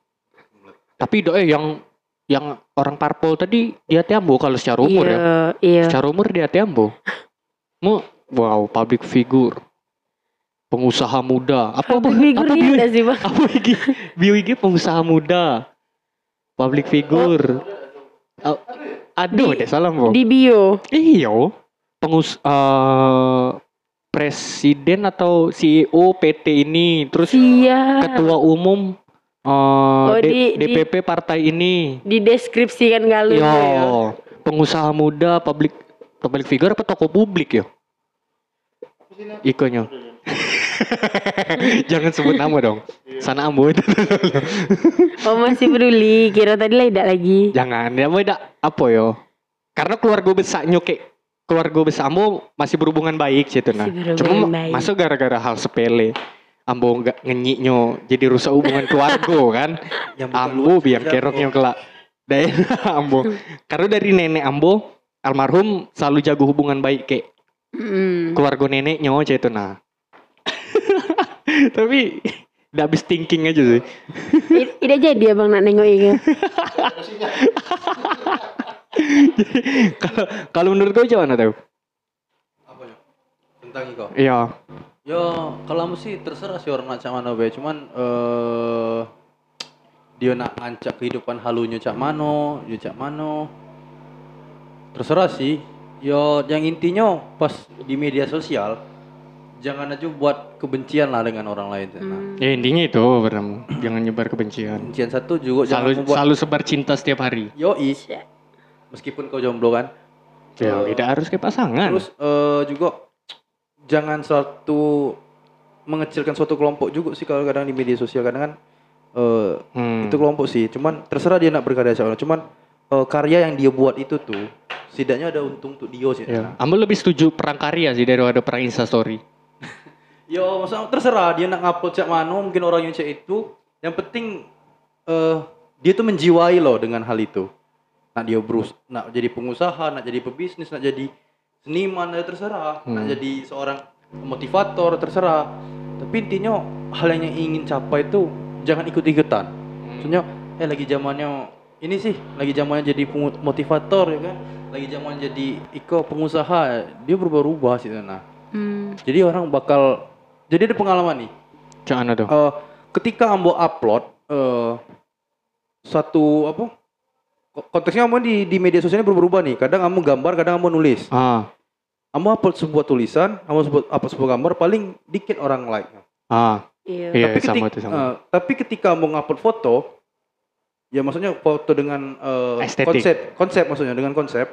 Tapi doa yang yang orang parpol tadi di hati ambo kalau secara umur ya. Iya, iya. Secara umur di hati ambo. Mau wow, public figure. Pengusaha muda. Apa apa? Public apa figure iya sih bang. [laughs] apa iki pengusaha muda. Public figure. Oh, aduh, Di- deh salam, Bo. Di bio. Iyo, pengus eh, presiden atau CEO PT ini, terus Iya. ketua umum Oh, D- di- di- DPP partai ini. Di deskripsikan galu Yo, ya. pengusaha muda, public public figure apa tokoh publik yo? Ikonyo. [laughs] Jangan sebut nama dong. Sana ambo itu. [laughs] Oh masih peduli. Kira tadi lah tidak lagi. Jangan, ya mau tidak apa yo? Karena keluarga besar nyokek keluarga besar ambo masih berhubungan baik gitu nah. Cuma baik. masuk gara-gara hal sepele. Ambo nggak ngenyiknyo jadi rusak hubungan keluarga kan. [laughs] Ambo biar keroknya kelak. Daerah [laughs] Ambo. Karena dari nenek Ambo almarhum selalu jago hubungan baik kayak Mm. keluarga neneknya aja itu nah. [laughs] Tapi udah habis thinking aja sih. Tidak jadi abang nak nengok itu. Kalau kalau menurut kau gimana tuh? Apa ya? Tentang Iko. Iya. Yo, kalau kamu sih terserah sih orang nak cak mana be, cuman eh dia nak ngancak kehidupan halunya cak mano, dia cak mano. Terserah sih. Yo, yang intinya pas di media sosial jangan aja buat kebencian lah dengan orang lain. Nah, Hmm. Ya intinya itu Bram. Jangan nyebar kebencian. kebencian satu juga jangan Selalu membuat selalu sebar cinta setiap hari. yoi. Meskipun kau jomblo kan. Ya, Eh, tidak harus kayak pasangan. Terus eh, juga jangan satu mengecilkan suatu kelompok juga sih kalau kadang di media sosial kadang kan eh, Hmm. itu kelompok sih cuman terserah dia nak berkarya siapa cuman eh, karya yang dia buat itu tuh setidaknya ada untung untuk dia sih Ya. Ambo lebih setuju perang karya sih daripada perang instastory. [laughs] yo maksudnya terserah dia nak ngupload cak mano mungkin orang yang cek itu yang penting eh dia tuh menjiwai loh dengan hal itu nak dia berus nak jadi pengusaha nak jadi pebisnis nak jadi seniman ya terserah. Nak Hmm. jadi seorang motivator terserah. Tapi intinya hal yang ingin capai itu jangan ikut ikutan. Maksudnya eh lagi zamannya ini sih lagi zamannya jadi motivator ya kan? Lagi zamannya jadi iko pengusaha dia berubah-ubah sih nah Hmm. jadi orang bakal jadi ada pengalaman nih. Jangan ada. Eh, ketika ambo upload eh satu apa? Ko- konteksnya ambo di di media sosialnya berubah-ubah nih. Kadang ambo gambar kadang ambo nulis. Ah, ambo upload sebuah tulisan ambo upload, upload sebuah gambar paling dikit orang like. Ah, Iya. iya tapi, sama ketik- itu sama. eh, tapi ketika ambo ngupload foto ya maksudnya foto dengan eh, Estetik. konsep konsep maksudnya dengan konsep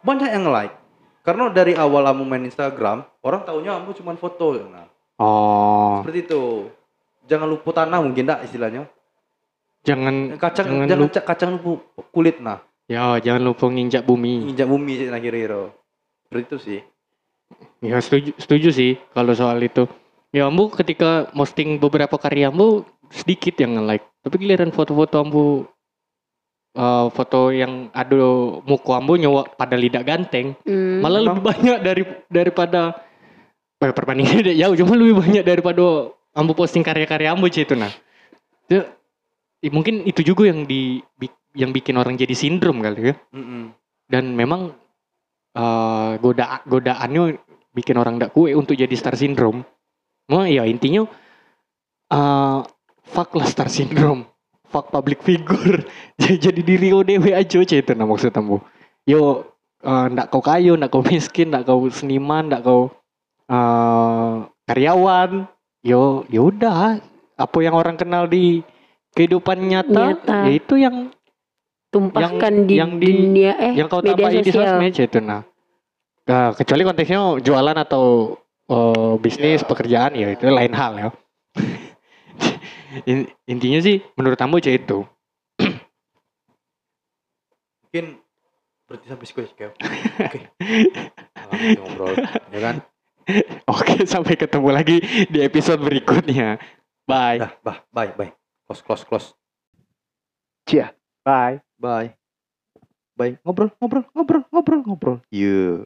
banyak yang like. Karena dari awal ambo main Instagram orang taunya ambo cuma foto nah. Oh, seperti itu. Jangan lupa tanah mungkin enggak istilahnya. Jangan kacang Jangan jangan, lupa- ca- kacang lupa kulit nah. Ya jangan lupa nginjak bumi. injak bumi sih nah kira-kira. Seperti itu sih Ya setuju, setuju sih kalau soal itu. Ya ambu ketika posting beberapa karya ambu sedikit yang nge-like. Tapi giliran foto-foto ambu eh, foto yang ada muka ambu nyawa pada lidak ganteng, Hmm. malah lebih banyak dari daripada eh, perbandingannya tidak jauh, cuma lebih banyak daripada ambu posting karya-karya ambu sih itu nah. Itu, eh, mungkin itu juga yang di yang bikin orang jadi sindrom kali ya Mm-mm. dan memang eh goda godaannya bikin orang tidak kue untuk jadi star syndrome. Mau ya intinya eh fuck lah star syndrome, fuck public figure, [laughs] jadi diri dewe aja itu nah maksud kamu. Yo eh, ndak kau kayu, ndak kau miskin, ndak kau seniman, ndak kau eh karyawan. Yo ya udah apa yang orang kenal di kehidupan nyata, Nyata. ya itu yang Tumpahkan di, yang di- dunia eh yang kau media tapai di sosial. sosmed itu nah. Nah, kecuali konteksnya jualan atau eh, bisnis pekerjaan ya itu lain hal ya. [laughs] In- intinya sih menurut kamu aja itu. mungkin berarti sampai sekolah oke [laughs] ngobrol ya kan Oke, sampai ketemu lagi di episode berikutnya. Bye. dah bah bye bye close close close Bye. bye. Bye. Ngobrol ngobrol ngobrol ngobrol ngobrol. You